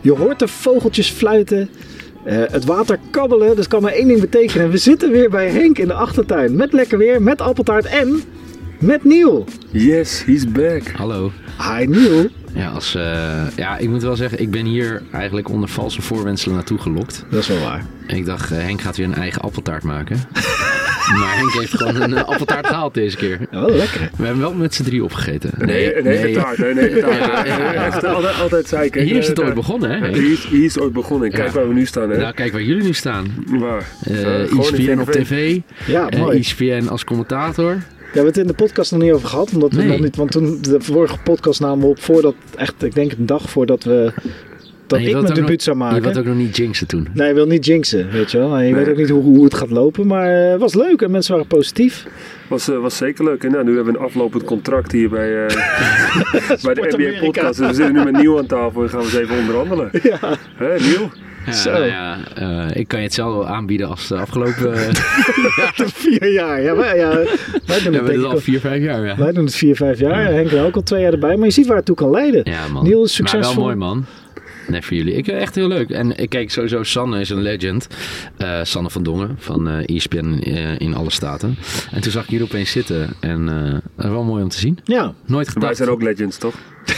Je hoort de vogeltjes fluiten. eh, het water kabbelen. Dat kan maar één ding betekenen. We zitten weer bij Henk in de achtertuin. Met lekker weer, met appeltaart en met Niel. Yes, he's back. Hallo. Hi Niel. Ja, als, eh, ja, ik moet wel zeggen, ik ben hier eigenlijk onder valse voorwenselen naartoe gelokt. Dat is wel waar. Ik dacht, eh, Henk gaat weer een eigen appeltaart maken. maar Henk heeft gewoon een eh, appeltaart gehaald deze keer. Ja, wel lekker. We hebben wel met z'n drie opgegeten. Nee, een hele taart, een hele taart. Ja, altijd. Hier is het ooit begonnen, hè? Hier is, hier is het ooit begonnen. En kijk waar we nu staan, hè. Nou, kijk waar jullie nu staan. Waar? In ESPN op tv. Ja, mooi. ESPN als commentator. We hebben het in de podcast nog niet over gehad. Omdat we Nee. nog niet, want toen de vorige podcast namen we op voordat, echt, ik denk een dag voordat we, dat je ik mijn debuut nog- zou Je maken. wilt ook nog niet jinxen toen. Nee, je wil niet jinxen, weet je wel. En je Nee. weet ook niet hoe, hoe het gaat lopen. Maar eh, het was leuk en mensen waren positief. Was, eh, was zeker leuk. En nou, nu hebben we een aflopend contract hier bij, eh, bij de NBA podcast. Dus we zitten nu met Nieuw aan tafel en gaan we eens even onderhandelen. Ja, Hè, Nieuw? Ja, Zo. nou ja, eh, ik kan je hetzelfde aanbieden als de afgelopen... eh, vier jaar. Ja, wij, ja, wij doen het, het al vier, vijf jaar, ja. wij doen het vier, vijf jaar. Henk er ook al twee jaar erbij. Maar je ziet waar het toe kan leiden. Ja, man. Niel is Maar succesvol. wel mooi, man. Nee, voor jullie. Ik vind het echt heel leuk. En ik kijk sowieso, Sanne is een legend. Eh, Sanne van Dongen van eh ESPN eh, in alle staten. En toen zag ik hier opeens zitten. En eh, dat is wel mooi om te zien. Ja, Nooit Wij gedacht. zijn ook legends, toch?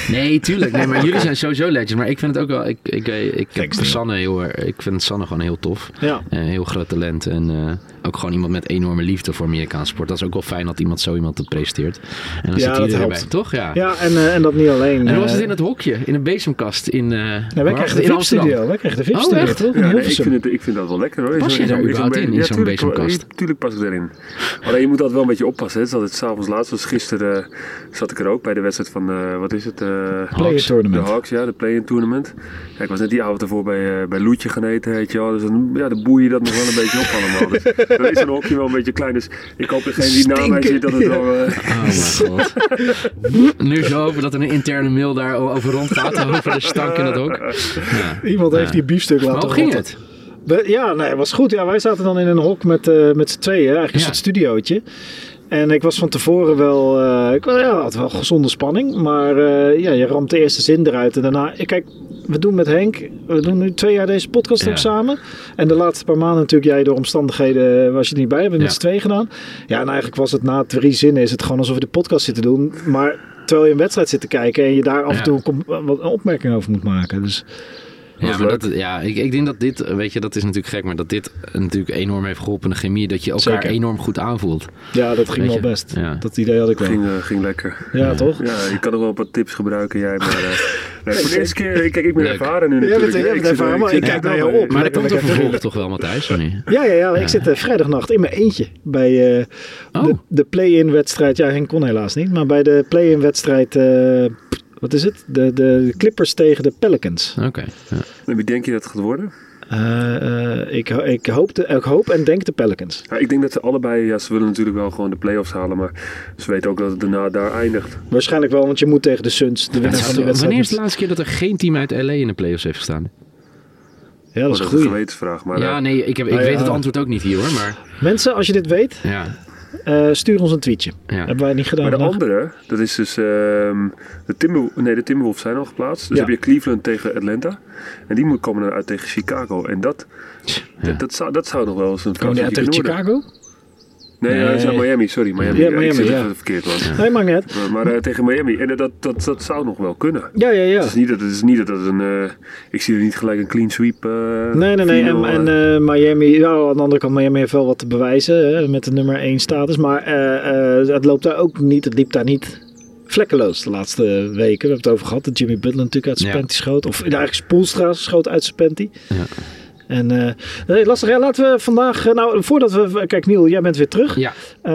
Nee, tuurlijk. Nee, maar jullie zijn sowieso legends. Maar ik vind het ook wel... Ik, ik, ik, ik, Thanks, heb. Sanne heel, erg- ik vind Sanne gewoon heel tof. ja. Een heel groot talent. En eh, ook gewoon iemand met enorme liefde voor Amerikaanse sport. Dat is ook wel fijn dat iemand zo iemand het presenteert. En dan Ja, zit dat hij erbij. Toch? Ja. ja en, eh, en dat niet alleen. En dan was eh, het in het hokje, in een bezemkast in, eh nee, wij was krijgen het? de in Amsterdam. VIP-studio. Wij krijgen de VIP-studio, Oh, echt? Ja, nee, ik, vind het, ik vind dat wel lekker hoor. Pas je daar überhaupt in, in ja, zo'n bezemkast? ja, Tuurlijk pas ik daarin. Alleen je moet altijd wel een beetje oppassen. hè. Het is altijd s'avonds laat. Zoals gisteren eh, zat ik er ook bij de wedstrijd van, eh, wat is het? eh, Player de tournament. Hawks, ja, de play-in tournament. Ja, ik was net die avond ervoor bij, eh, bij Loetje gaan eten, weet je wel. Dus dan, ja, dan boei je dat nog wel een beetje op allemaal. Dus, dan is een hokje wel een beetje klein. Dus ik hoop degene die na mij zit, dat het wel... eh, Oh mijn god. nu zo hopen dat er een interne mail daar over rondgaat. Over de stank in dat hok. Ja. Iemand heeft die biefstuk laten hoe ging het? We- Ja, nee, het was goed. Ja, wij zaten dan in een hok met, eh, met z'n tweeën, eigenlijk een Ja. soort studiootje. En ik was van tevoren wel, eh, ik wel- ja, had wel gezonde spanning. Maar eh, ja, je ramt de eerste zin eruit. En daarna, kijk, we doen met Henk, we doen nu twee jaar deze podcast Ja. ook samen. En de laatste paar maanden natuurlijk, jij door omstandigheden eh, was je er niet bij. Hebben we met Ja. z'n tweeën gedaan. Ja, en eigenlijk was het na drie zinnen, is het gewoon alsof je de podcast zit te doen. Maar terwijl je een wedstrijd zit te kijken en je daar af en toe een opmerking over moet maken. Dus Ja, maar dat, ja ik, ik denk dat dit, weet je, dat is natuurlijk gek, maar dat dit natuurlijk enorm heeft geholpen in de chemie, dat je elkaar Zeker. enorm goed aanvoelt. ja, dat ging wel best. ja. Dat idee had ik wel. ging, eh, ging lekker. Ja, Ja. toch? Ja, je kan nog wel een paar tips gebruiken, jij. Maar eh, nee, voor de eerste keer, kijk, ik ben Leuk. ervaren nu natuurlijk. jij bent Ik er- ervaren, maar ik kijk er naar jou op. Maar er komt een vervolg toch wel, Matthijs, of niet? Ja, ja, ja. Ik zit uh, vrijdagnacht in mijn eentje bij eh, Oh. de, de play-in wedstrijd. Ja, Henk kon helaas niet. Maar bij de play-in wedstrijd, eh, wat is het? De, de Clippers tegen de Pelicans. Oké. ja. En wie denk je dat het gaat worden? Eh, eh, ik, ik, hoop de, ik hoop en denk de Pelicans. Ja, ik denk dat ze allebei, ja, ze willen natuurlijk wel gewoon de play-offs halen, maar ze weten ook dat het daarna daar eindigt. Waarschijnlijk wel, want je moet tegen de Suns, de van die wedstrijd. Wanneer is de laatste keer dat er geen team uit LA in de playoffs heeft gestaan? Ja, dat is Oh, een een goeie. gewetensvraag. Maar ja, eh, nee, ik, heb, ik Ah, weet ja. het antwoord ook niet hier hoor, maar Mensen, als je dit weet, eh, stuur ons een tweetje. ja. Hebben wij niet gedaan maar de vandaag. andere, dat is dus ehm, de, Timber, nee, de Timberwolves zijn al geplaatst. Dus Ja. heb je Cleveland tegen Atlanta. En die moet komen dan uit tegen Chicago. En dat, Ja. dat, dat, zou, dat zou nog wel eens een Komen die uit tegen Chicago? Nee, Nee. uit Miami, sorry. Miami. Ja, ik Miami, zit ja. even verkeerd man. Nee, maakt niet uit. Maar, maar, eh, tegen Miami. En eh, dat, dat, dat zou nog wel kunnen. Ja, ja, ja. Het is niet dat het is niet dat het een. eh, ik zie er niet gelijk een clean sweep. eh, Nee, nee, nee. En, final, en Miami, ja, aan de andere kant, Miami heeft wel wat te bewijzen hè, met de nummer 1 status. Maar eh, eh, het loopt daar ook niet, het liep daar niet vlekkeloos de laatste weken. We hebben het over gehad, dat Jimmy Butler natuurlijk uit zijn Ja. panty schoot. Of eigenlijk Spoelstra schoot uit zijn panty. Ja. En eh, nee, lastig. Laten we vandaag, eh, nou voordat we, kijk Niel, jij bent weer terug. Ja, Eh,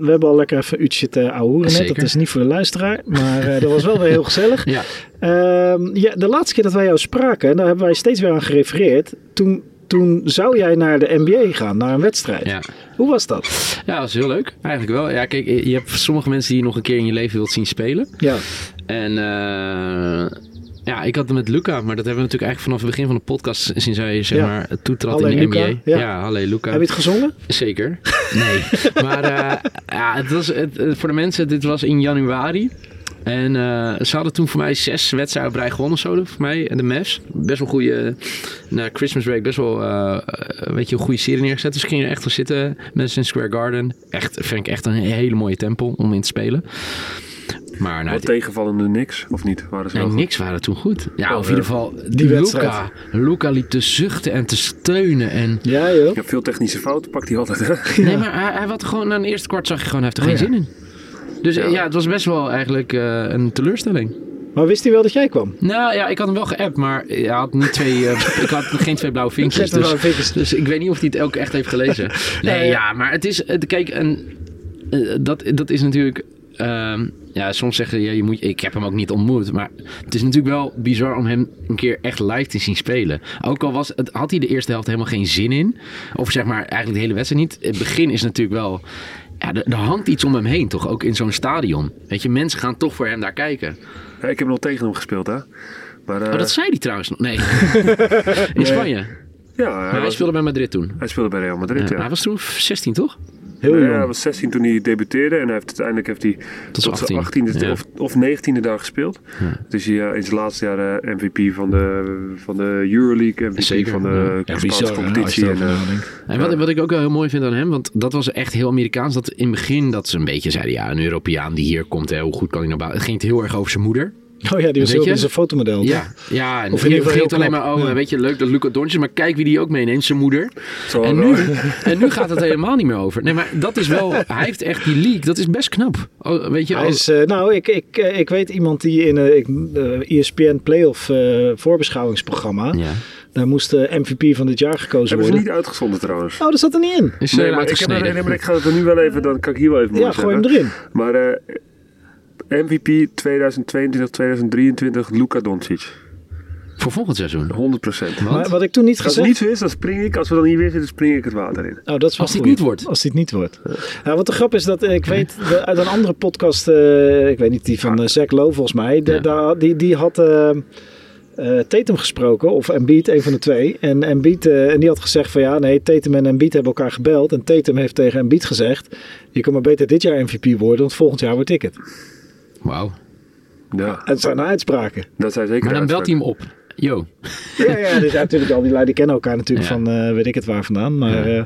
we hebben al lekker even uurtje te ouwehoeren net. Dat is niet voor de luisteraar, maar dat was wel weer heel gezellig. ja. Ehm, ja, de laatste keer dat wij jou spraken, en daar hebben wij steeds weer aan gerefereerd. Toen, toen zou jij naar de NBA gaan, naar een wedstrijd. ja. Hoe was dat? Ja, dat is heel leuk. Eigenlijk wel. Ja, kijk, je hebt sommige mensen die je nog een keer in je leven wilt zien spelen. Ja, En eh, ja, ik had het met Luca, maar dat hebben we natuurlijk eigenlijk vanaf het begin van de podcast sinds hij zeg Ja. maar toetrad in de Luca, NBA. ja. Ja, Luca. heb je het gezongen? Zeker. Nee. maar eh, ja, het was, het, het- voor de mensen, dit was in januari. En eh, ze hadden toen voor mij zes wedstrijden op rij gewonnen zo, voor mij. En de Mavs. Best wel een goede, na Christmas break, best wel uh, weet je, een goede serie neergezet. Dus gingen er echt voor zitten, Madison Square Garden. Echt, vind ik echt een hele mooie tempel om in te spelen. Maar nou, Wat tegenvallende niks, of niet? Waren ze nee, niks waren toen goed. Ja, Oh, of in ieder geval, Die. Luca. Luca liep te zuchten en te steunen. En, Ja, joh. Ja, veel technische fouten pakt hij altijd. Hè? Nee, maar hij, hij had gewoon na een eerste kwart zag je gewoon, hij heeft er geen Oh, ja. zin in. Dus Ja. ja. het was best wel eigenlijk eh, een teleurstelling. Maar wist hij wel dat jij kwam? Nou ja, ik had hem wel geappt, maar hij had niet twee, eh, ik had geen twee blauwe vinkjes. Dus, vinkjes. dus ik weet niet of hij het ook echt heeft gelezen. Nee, ja, maar het is, het- kijk, en, eh, dat, dat is natuurlijk, ehm, ja, soms zeggen ja, je moet, ik heb hem ook niet ontmoet, maar het is natuurlijk wel bizar om hem een keer echt live te zien spelen. Ook al was, het, had hij de eerste helft helemaal geen zin in, of zeg maar eigenlijk de hele wedstrijd niet. Het begin is natuurlijk wel, ja, er, er hangt iets om hem heen, toch? Ook in zo'n stadion. Weet je, mensen gaan toch voor hem daar kijken. Ja, ik heb nog tegen hem gespeeld, hè? Maar, eh, Oh, dat zei hij trouwens nog. Nee. In Spanje. Ja, Maar hij, hij was, speelde bij Madrid toen. hij speelde bij Real Madrid, Ja, ja. Hij was toen 16, toch? Heel Ja, hij was 16 toen hij debuteerde en hij heeft, uiteindelijk heeft hij Tot tot zijn zijn 18e 18e, ja. of, of 19e daar gespeeld. Dus hij eh, in zijn laatste jaar eh, MVP van de, van de Euroleague, MVP Zeker, van de ja. Spaanse competitie. En, eh. En wat, wat ik ook wel heel mooi vind aan hem, want dat was echt heel Amerikaans. Dat in het begin dat ze een beetje zeiden, ja, een Europeaan die hier komt, hè, hoe goed kan hij nou bouwen? Het ging het heel erg over zijn moeder. Oh ja, die was Weet heel je? is een fotomodel. Ja, ja en Of in ieder geval heel alleen maar, oh, Ja. weet je, leuk dat Luca Doncic, maar kijk wie die ook meeneemt, zijn moeder. zo En nu, en nu gaat het helemaal niet meer over. Nee, maar dat is wel, hij heeft echt die league, dat is best knap. Oh, weet je, Hij is, eh, nou, ik, ik, eh, ik weet iemand die in een uh, ESPN Playoff eh, voorbeschouwingsprogramma. ja. Daar moest de MVP van dit jaar gekozen Hebben worden. niet uitgezonden trouwens. Oh, dat zat er niet in. Is Nee, maar ik, heb er, uitgesneden. nee, maar ik ga het er nu wel even, dan kan ik hier wel even Ja, gooi hem erin. Maar eh, MVP 2022-2023, Luka Doncic. 100%. Voor volgend seizoen. Maar Want? wat ik toen niet Als het gezegd niet zo is, dan spring ik. Als we dan hier weer zitten, spring ik het water in. Oh, dat is wel Als dit goed. niet wordt. Als dit niet wordt. Ja, wat de grap is dat ik weet de- uit een andere podcast, eh, ik weet niet die van uh, Zach Lowe volgens mij, de- Ja. daar- die, die had eh eh, Tatum gesproken of Embiid, een van de twee. En Embiid, eh, en die had gezegd van ja, nee, Tatum en Embiid hebben elkaar gebeld. En Tatum heeft tegen Embiid gezegd, je kan maar beter dit jaar MVP worden, want volgend jaar word ik het. Wauw. Ja, En het zijn uitspraken. dat zijn zeker Maar dan belt hij hem op. Yo. Ja, ja, dus ja, natuurlijk al die lui die kennen elkaar natuurlijk Ja. van eh, weet ik het waar vandaan. Maar, Ja. eh,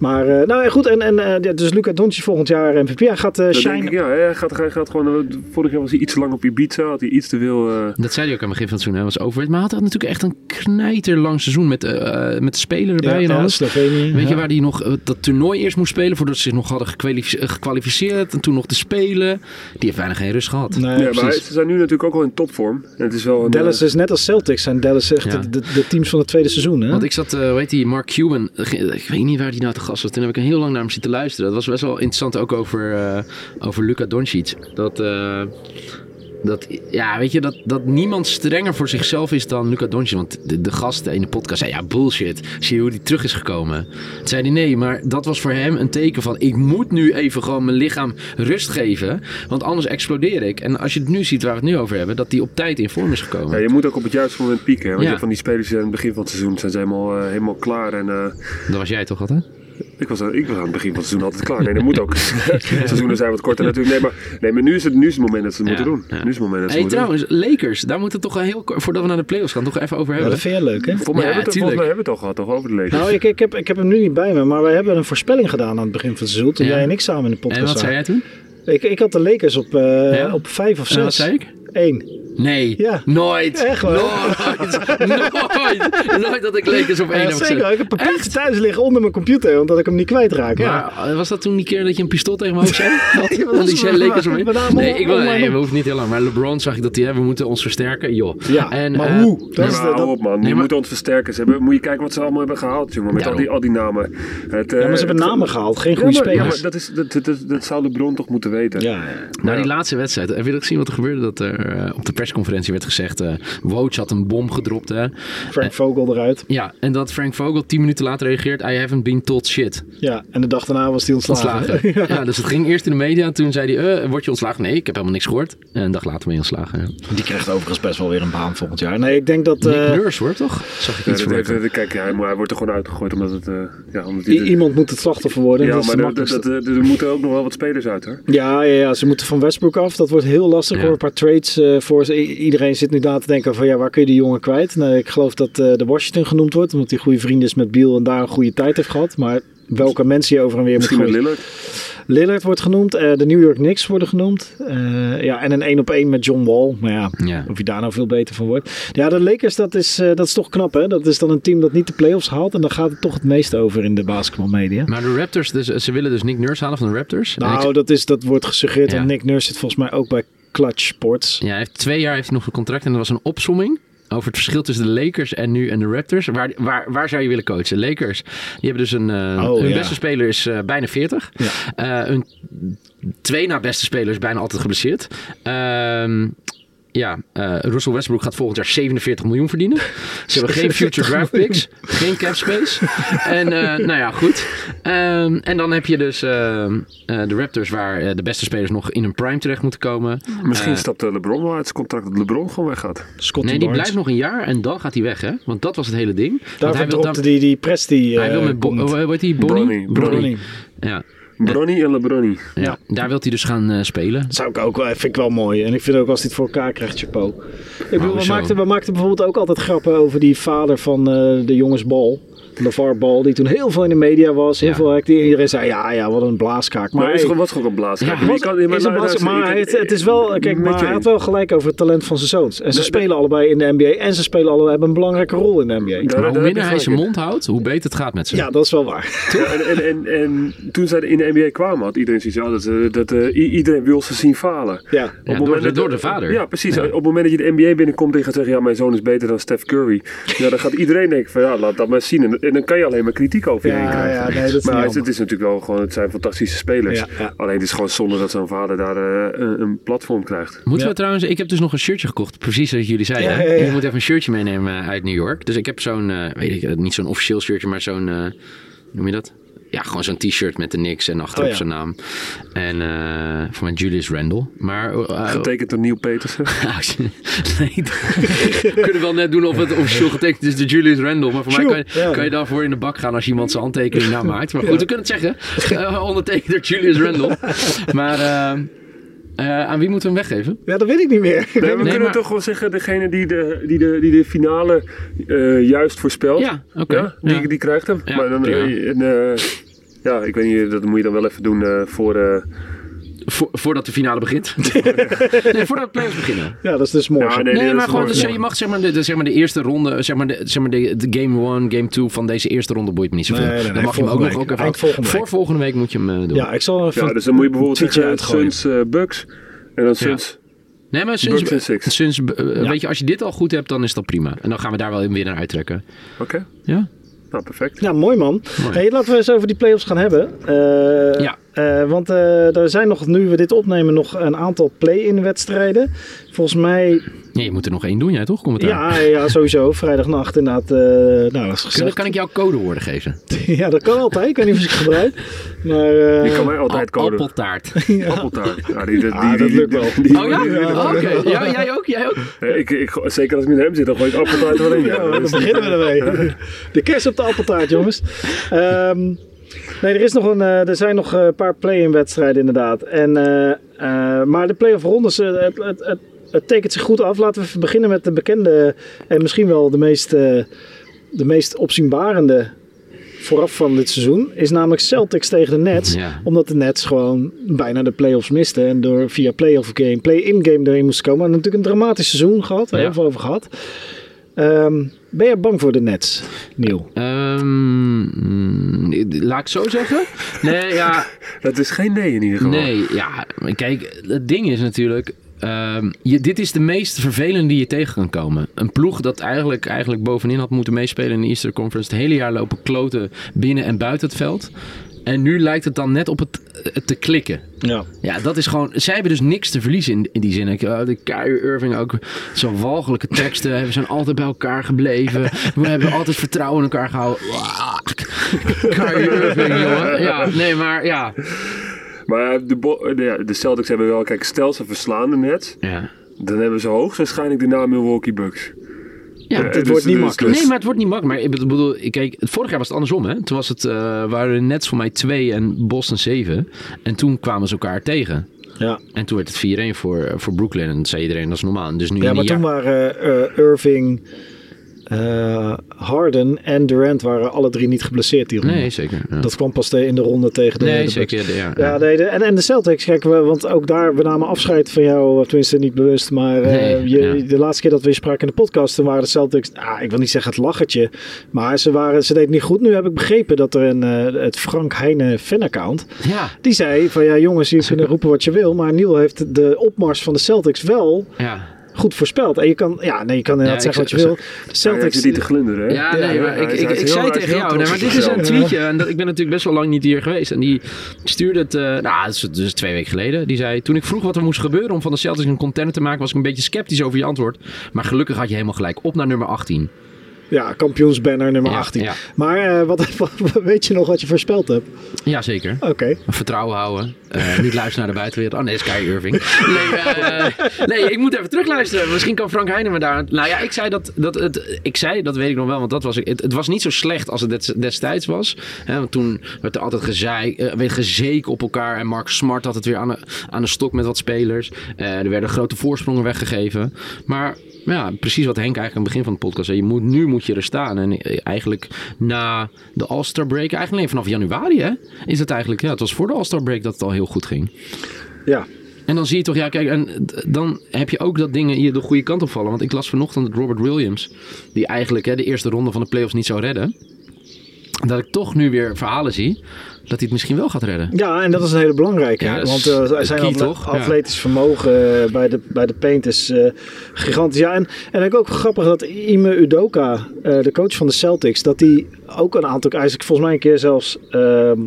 maar eh, nou ja, goed. En, en eh, ja, dus Luca Doncic volgend jaar MVP. Hij gaat eh Dat shine. denk ik, ja. Hij gaat, hij gaat gewoon, eh, vorig jaar was hij iets te lang op Ibiza, had hij iets te veel... eh, Dat zei hij ook aan het begin van het seizoen. Hij was over. Maar hij had natuurlijk echt een knijterlang seizoen met, eh, met de spelen erbij Ja, en ja, alles. Slovenië. Weet je waar hij nog eh, dat toernooi eerst moest spelen voordat ze zich nog hadden gekwalifice- eh, gekwalificeerd en toen nog te spelen? Die heeft bijna geen rust gehad. Nee, ja, maar hij- precies. ze zijn nu natuurlijk ook wel in topvorm. En het is wel een, Dallas eh, is net als Celtics. Zijn Dallas echt Ja. de, de, de teams van het tweede seizoen. Hè? Want ik zat, eh hoe heet die, Mark Cuban. eh, Ik weet niet waar die nou te gast was. Toen heb ik een heel lang naar hem zitten luisteren. Dat was best wel interessant ook over, eh over Luka Doncic. Dat, eh, dat, ja, weet je, dat, dat niemand strenger voor zichzelf is dan Luka Doncic. Want de, de gasten in de podcast zei, ja, bullshit. Zie je hoe die terug is gekomen? Toen zei hij, nee, maar dat was voor hem een teken van... ik moet nu even gewoon mijn lichaam rust geven. Want anders explodeer ik. En als je het nu ziet waar we het nu over hebben... dat hij op tijd in vorm is gekomen. ja, je moet ook op het juiste moment pieken. hè. Want Ja. je hebt van die spelers die aan het begin van het seizoen zijn ze helemaal, eh, helemaal klaar. En eh, Dat was jij toch altijd? Ik, was, aan- ik was aan het begin van het seizoen altijd klaar. Nee, dat moet ook. Seizoenen zijn wat korter natuurlijk. Nee, maar, nee, maar nu, is het, nu is het moment dat ze het Ja, moeten doen. ja. Nu is het moment dat ze hey, het moeten trouwens, Lakers. Daar moeten we toch heel kort... voordat we naar de playoffs gaan, toch even over Ja, hebben. dat vind jij leuk, hè? doen. Volgens mij, Ja, hebben, we het, volgens tuurlijk. mij hebben we het al gehad, toch? Over de Lakers. Nou, ik, ik, heb, ik heb hem nu niet bij me, maar wij hebben een voorspelling gedaan aan het begin van het seizoen. Toen Ja. jij en ik samen in de En podcast wat zei jij toen? Ik, ik had de Lakers op, eh, Ja? op vijf of En wat zes. zei ik? Eén. Nee, Ja. nooit. Echt? Nooit. nooit. Nooit dat ik Lakers op één Ja, heb zeker. Ik heb een papiertje thuis liggen onder mijn computer, omdat ik hem niet kwijtraak. Ja. Maar eh, was dat toen die keer dat je een pistool tegen me hoofd zei? dat die zei Lakers op één? Nee, ik wil, nee, we hoeven niet heel lang. Maar LeBron zag ik dat hij, hè, we moeten ons versterken. Joh. Ja, En, maar eh, hoe? Dat Ja, is maar de- hou dat- op man, Nee, maar- moeten ons versterken. Ze hebben, moet je kijken wat ze allemaal hebben gehaald, jongen. Met al die, al die namen. Het, eh, ja, maar ze hebben het- namen gehaald, geen goede spelers. maar dat, is, dat, dat, dat, dat zou LeBron toch moeten weten. Ja, ja. Nou, die laatste wedstrijd. Heb je dat gezien wat er gebeurde? Dat er, eh, op de persconferentie persconferentie werd gezegd... eh Woj had een bom gedropt, hè. Frank Vogel eruit. Ja, en dat Frank Vogel tien minuten later reageert... I haven't been told shit. Ja, en de dag daarna was hij ontslagen. Ontslagen. ja. dus het ging eerst in de media. en Toen zei hij, eh, word je ontslagen? Nee, ik heb helemaal niks gehoord. En een dag later ben je ontslagen. Ja. Die krijgt overigens best wel weer een baan volgend jaar. Nee, ik denk dat Nick eh, Nurse hoor, toch? Zag ik Ja, iets dat voor. heeft- dat- kijk, hij, maar hij wordt er gewoon uitgegooid omdat het... eh, ja, omdat i- iemand moet het slachtoffer worden. ja, dat maar er- dat, dat, er moeten ook nog wel wat spelers uit, hoor. Ja, ja, ja, ze moeten van Westbrook af. Dat wordt heel lastig. Ja. hoor. Een paar trades eh, voor Iedereen zit nu na te denken van ja, waar kun je die jongen kwijt? Nou, ik geloof dat eh, de Washington genoemd wordt, omdat hij goede vrienden is met Biel en daar een goede tijd heeft gehad. Maar welke mensen je over en weer moet Misschien met gooien. Lillard. Lillard wordt genoemd, eh, de New York Knicks worden genoemd. Eh, ja, en een één op één met John Wall. Maar ja, Ja. of je daar nou veel beter van wordt. Ja, de Lakers, dat is, eh, dat is toch knap hè. Dat is dan een team dat niet de playoffs haalt. En daar gaat het toch het meest over in de basketbalmedia. Maar de Raptors, dus, ze willen dus Nick Nurse halen van de Raptors. Nou, ik- dat, is, dat wordt gesuggereerd. Ja. En Nick Nurse zit volgens mij ook bij Clutch Sports. ja, hij heeft twee jaar heeft hij nog een contract en dat was een opsomming. Over het verschil tussen de Lakers en nu en de Raptors. Waar, waar, waar zou je willen coachen? Lakers, die hebben dus een... eh, Oh, hun ja. beste speler is eh, bijna 40. Ja. Eh, hun twee na beste speler is bijna altijd geblesseerd. Ja, eh, Russell Westbrook gaat volgend jaar 47 miljoen verdienen. Ze hebben geen future draft picks, geen cap space. En eh, nou ja, goed. Ehm, en dan heb je dus ehm, eh, de Raptors waar de beste spelers nog in een prime terecht moeten komen. Misschien stapt LeBron wel uit zijn contract dat LeBron gewoon weggaat. Scotty Nee, die Barnes. blijft nog een jaar en dan gaat hij weg, hè? Want dat was het hele ding. Want Daarvoor hij wil, daar- die, die press die... hij wil met Bo- komt. hoe heet die? Bonnie? Bronny. Bronny. Ja, Bronny en LeBronny. ja. daar wil hij dus gaan eh, spelen. Dat zou ik ook wel, vind ik wel mooi. En ik vind ook als hij het voor elkaar krijgt, chapeau. Ik bedoel, we hoezo? maakten, we maakten bijvoorbeeld ook altijd grappen over die vader van eh, de jongens Bal. LeVar Ball, die toen heel veel in de media was. Heel Ja. veel actie. Iedereen zei, ja, ja, wat een blaaskaak. Maar Maar, hij is was gewoon een blaaskaak. Ja, Maar je was- kan- is maar een luister, blaas- maar het, het is wel, kijk, maar hij had wel gelijk over het talent van zijn zoons. En ze spelen allebei in de NBA en ze spelen allebei, hebben een belangrijke rol in de NBA. Maar hoe minder hij zijn mond houdt, hoe beter het gaat met ze. Ja, dat is wel waar. Ja, en, en, en, en toen zij in de NBA kwamen, had iedereen zoiets ja, dat, eh, dat eh, iedereen wil ze zien falen. Ja, Op het door dat- door de vader. Ja, precies. Ja. Op het moment dat je de NBA binnenkomt en je gaat zeggen, ja, mijn zoon is beter dan Steph Curry. Ja, dan gaat iedereen denken van, ja, laat dat maar zien. En, en dan kan je alleen maar kritiek over je heen ja, krijgen. ja, nee, dat is maar het, is natuurlijk wel gewoon, het zijn fantastische spelers. Ja, ja. Alleen het is gewoon zonde dat zo'n vader daar eh, een, een platform krijgt. Moeten Ja. we trouwens, ik heb dus nog een shirtje gekocht, precies zoals jullie zeiden. Ja, hè? ja, ja. Je moet even een shirtje meenemen uit New York. Dus ik heb zo'n, eh, weet ik, eh, niet zo'n officieel shirtje, maar zo'n, hoe noem je dat? Ja, gewoon zo'n t-shirt met de niks en achterop Oh, ja. zijn naam. En eh van mijn Julius Randle. Maar eh, Getekend door Neil Petersen. nee, we kunnen wel net doen of het officieel getekend is door Julius Randle. Maar voor mij kan je, kan je daarvoor in de bak gaan als iemand zijn handtekening namaakt. Maar goed, we kunnen het zeggen. Eh, ondertekend door Julius Randle. Maar eh, aan wie moeten we hem weggeven? ja, dat weet ik niet meer. Nee, we kunnen maar- toch wel zeggen, degene die de, die de, die de finale eh, juist voorspelt. Ja, oké. Ja, die, Ja. die krijgt hem. Ja, maar dan, eh, en, ja, ik weet niet, dat moet je dan wel even doen eh, voor... Vo- voordat de finale begint. nee, voordat de playoffs beginnen. Ja, dat is dus morgen. Ja, nee, maar gewoon, dus, je mag zeg maar de, de- zeg maar de eerste ronde, zeg maar de, zeg maar de, de game 1, game 2 van deze eerste ronde boeit me niet zoveel. Nee, nee, nee, dan mag je hem ook nog ook even volgende Voor week. volgende week moet je hem eh, doen. Ja, ik zal even Ja, dus dan moet je bijvoorbeeld uitgooien. Suns eh, Bucks. En dan Suns... Nee, maar sinds, sinds eh, Ja. weet je, als je dit al goed hebt, dan is dat prima. En dan gaan we daar wel weer naar uittrekken. Oké, Ja? Nou perfect. Ja, mooi man. Mooi. Hey, laten we eens over die playoffs gaan hebben. Eh, Ja. eh, want eh, er zijn nog, nu we dit opnemen, nog een aantal play-in wedstrijden. Volgens mij, ja, je moet er nog één doen, jij toch? Commentaar. ja, ja, sowieso. Vrijdagnacht inderdaad. eh nou, dat is gezegd. kan ik jou codewoorden geven? Ja, dat kan altijd. Ik weet niet of ik het gebruik. Maar, eh, Je kan mij altijd Al- code. Appeltaart. Appeltaart. Ja, die, die, Ah, die- dat lukt wel. die- Oh ja? Oh, Oké. Ja, jij ook? Jij ook? Ik, ik, zeker als ik met hem zit, dan gooi ik appeltaart er wel in. Ja, dan beginnen we ermee. De kerst op de appeltaart, jongens. Ehm, nee, er, is nog een, eh, er zijn nog een paar play-in wedstrijden inderdaad. En, eh, eh, maar de play-off rondes, eh, het, het, het, het tekent zich goed af. Laten we even beginnen met de bekende en misschien wel de meest, eh, de meest opzienbarende vooraf van dit seizoen. Is namelijk Celtics tegen de Nets. Ja. Omdat de Nets gewoon bijna de play-offs misten. En door via play-off game, play-in game erin moesten komen. En natuurlijk een dramatisch seizoen gehad. Daar Ja. hebben we over gehad. Ehm, ben je bang voor de Nets, Neil? Ehm, mm, laat ik zo zeggen? Nee, ja, Dat is geen nee in ieder geval. Nee, ja, kijk, het ding is natuurlijk. Ehm, je, dit is de meest vervelende die je tegen kan komen. Een ploeg dat eigenlijk, eigenlijk bovenin had moeten meespelen in de Easter Conference. Het hele jaar lopen kloten binnen en buiten het veld. En nu lijkt het dan net op het, het te klikken. Ja. Ja, dat is gewoon. Zij hebben dus niks te verliezen in, in die zin. Ik, uh, de Kyrie Irving ook. Zo'n walgelijke teksten. We zijn altijd bij elkaar gebleven. We hebben altijd vertrouwen in elkaar gehouden. Kyrie Irving, jongen. Ja, nee, maar ja. Maar de, de, de Celtics hebben wel, kijk, stel ze verslaan de net. Ja. Dan hebben ze hoogstwaarschijnlijk de naam Milwaukee Bucks. Ja, het wordt niet makkelijk. Nee, maar het wordt niet makkelijk. Maar ik bedoel, kijk, vorig jaar was het andersom, hè? Toen was het, uh, waren de Nets voor mij 2 en Boston 7. En toen kwamen ze elkaar tegen. Ja. En toen werd het 4-1 voor, voor Brooklyn. En dat zei iedereen, dat is normaal. Dus nu ja, maar toen waren uh, Irving, uh, Harden en Durant waren alle drie niet geblesseerd die ronde. Nee, zeker. Ja. Dat kwam pas in de ronde tegen de Nee, de zeker. De, ja, de, en, en de Celtics, kijk, we, want ook daar, we namen afscheid van jou, tenminste niet bewust, maar uh, Nee, je, ja. de laatste keer dat we je spraken in de podcast, toen waren de Celtics, ah, ik wil niet zeggen het lachertje, maar ze, waren, ze deden niet goed. Nu heb ik begrepen dat er een, uh, het Frank Heine fan-account, ja. die zei van ja jongens, je kunt roepen wat je wil, maar Niel heeft de opmars van de Celtics wel ja. Goed voorspeld. En je kan, ja, nee, je kan inderdaad Ja, zeggen ik wat je wil. Ja, Celtics, je niet te glunderen, hè? Ja, nee, Ja, maar ik, ik, ik zei tegen jou, nee, maar dit is een tweetje. En dat, ik ben natuurlijk best wel lang niet hier geweest. En die stuurde het, eh, nou, dat is dus twee weken geleden. Die zei, toen ik vroeg wat er moest gebeuren om van de Celtics een contender te maken, was ik een beetje sceptisch over je antwoord. Maar gelukkig had je helemaal gelijk. Op naar nummer 18. Ja, kampioensbanner nummer Ja, 18. ja. Maar eh, wat, wat, weet je nog wat je voorspeld hebt? Jazeker. Oké. Vertrouwen houden. Eh, niet luisteren naar de buitenwereld. Oh nee, Kyrie Irving. Nee, eh, nee, ik moet even terugluisteren. Misschien kan Frank Heijnen me daar... Nou ja, ik zei dat, dat het... Ik zei, dat weet ik nog wel, want dat was... Het, het was niet zo slecht als het des- destijds was. Hè, want toen werd er altijd gezeik, eh, werd gezeken op elkaar. En Mark Smart had het weer aan de, aan de stok met wat spelers. Er werden grote voorsprongen weggegeven. Maar ja, precies wat Henk eigenlijk aan het begin van de podcast zei. Je moet, nu moet je er staan. En eh, eigenlijk na de All-Star break, eigenlijk alleen vanaf januari hè, is het eigenlijk... Ja, het was voor de All-Star break dat het al heel goed ging. Ja. En dan zie je toch, ja, kijk, en dan heb je ook dat dingen hier de goede kant op vallen. Want ik las vanochtend dat Robert Williams, die eigenlijk hè, de eerste ronde van de playoffs niet zou redden, dat ik toch nu weer verhalen zie dat hij het misschien wel gaat redden. Ja, en dat is een hele belangrijke. Ja, Want het zijn key, atle- toch? Ja. atletisch vermogen eh, bij, de, bij de paint is eh, gigantisch. Ja, en, en ik ook grappig dat Ime Udoka, de coach van de Celtics, dat hij ook een aantal... Hij is volgens mij een keer zelfs... ehm,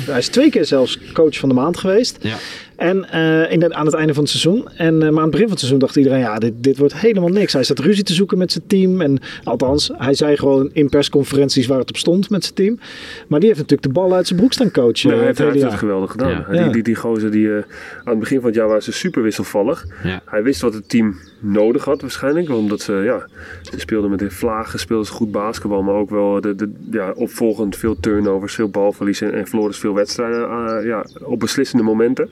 hij is twee keer zelfs coach van de maand geweest. Ja. En eh, in de- aan het einde van het seizoen. En, eh, maar aan het begin van het seizoen dacht iedereen, ja, dit, dit wordt helemaal niks. Hij staat ruzie te zoeken met zijn team. En althans, hij zei gewoon in persconferenties waar het op stond met zijn team. Maar die heeft natuurlijk de bal uit zijn broek staan coachen. Nee, hij eh, heeft, het hij hele heeft het jaar. geweldig gedaan. Ja. Die, die, die gozer die eh, aan het begin van het jaar waren ze super wisselvallig. Ja. Hij wist wat het team nodig had waarschijnlijk. Omdat ze, ja, ze speelden met de vlagen, speelden ze goed basketbal. Maar ook wel de, de, ja, opvolgend veel turnovers, veel balverlies en, en verloren veel wedstrijden eh, ja, op beslissende momenten.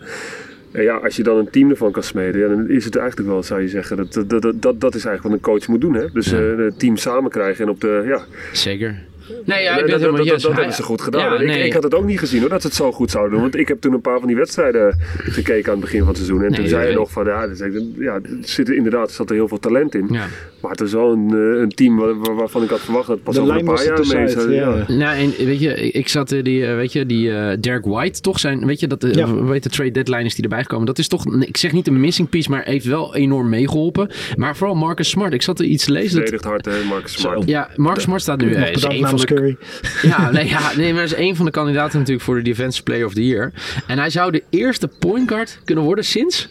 En ja, als je dan een team ervan kan smeden, ja, dan is het eigenlijk wel, zou je zeggen, dat, dat, dat, dat, dat is eigenlijk wat een coach moet doen. Hè? Dus Ja. eh, het team samen krijgen en op de, ja, Zeker. Nee, ja, ik dat, ben dat, het helemaal dat, yes. dat Hij- hebben ze goed gedaan. Ja, ik, had het ook niet gezien hoor, dat ze het zo goed zouden doen. Want ik heb toen een paar van die wedstrijden gekeken aan het begin van het seizoen. En Nee, toen zei je nog van, ja, dus ik- ja er zit er inderdaad zat er heel veel talent in. Ja. Maar het is wel een, eh, een team waar- waar- waarvan ik had verwacht dat het pas over een paar jaar mee tussenuit, zou- ja. ja. Nou, en weet je, ik zat eh, die, eh, weet je, die eh, Derek White toch zijn, weet je, dat de, Ja. weet de trade deadline is die erbij gekomen. Dat is toch, ik zeg niet een missing piece, maar heeft wel enorm meegeholpen. Maar vooral Marcus Smart. Ik zat er iets te lezen. Dat, Verdedigd hard, hè, Marcus Smart. ja, Marcus Smart staat nu. Nog is een van Curry. ja, nee, ja, nee, maar is een van de kandidaten natuurlijk voor de Defensive Player of the Year. En hij zou de eerste point guard kunnen worden sinds,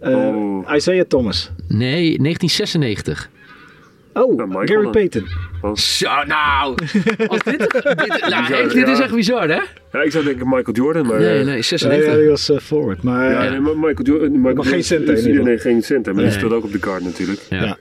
Eh, Oh. Isaiah Thomas. nee, 1996. Oh, Ja, Gary. Payton. Zo, nou. Als dit, dit, nou, Bizar, dit is ja. echt bizar, hè? Ja, ik zou denken Michael Jordan, maar... Nee, eh, nee, Nee, ja, 96. die was eh, forward. Maar Ja, nee, maar Michael Jordan... Michael geen center in ieder geval. Nee, geen center, maar die Nee. speelt ook op de guard natuurlijk. Ja.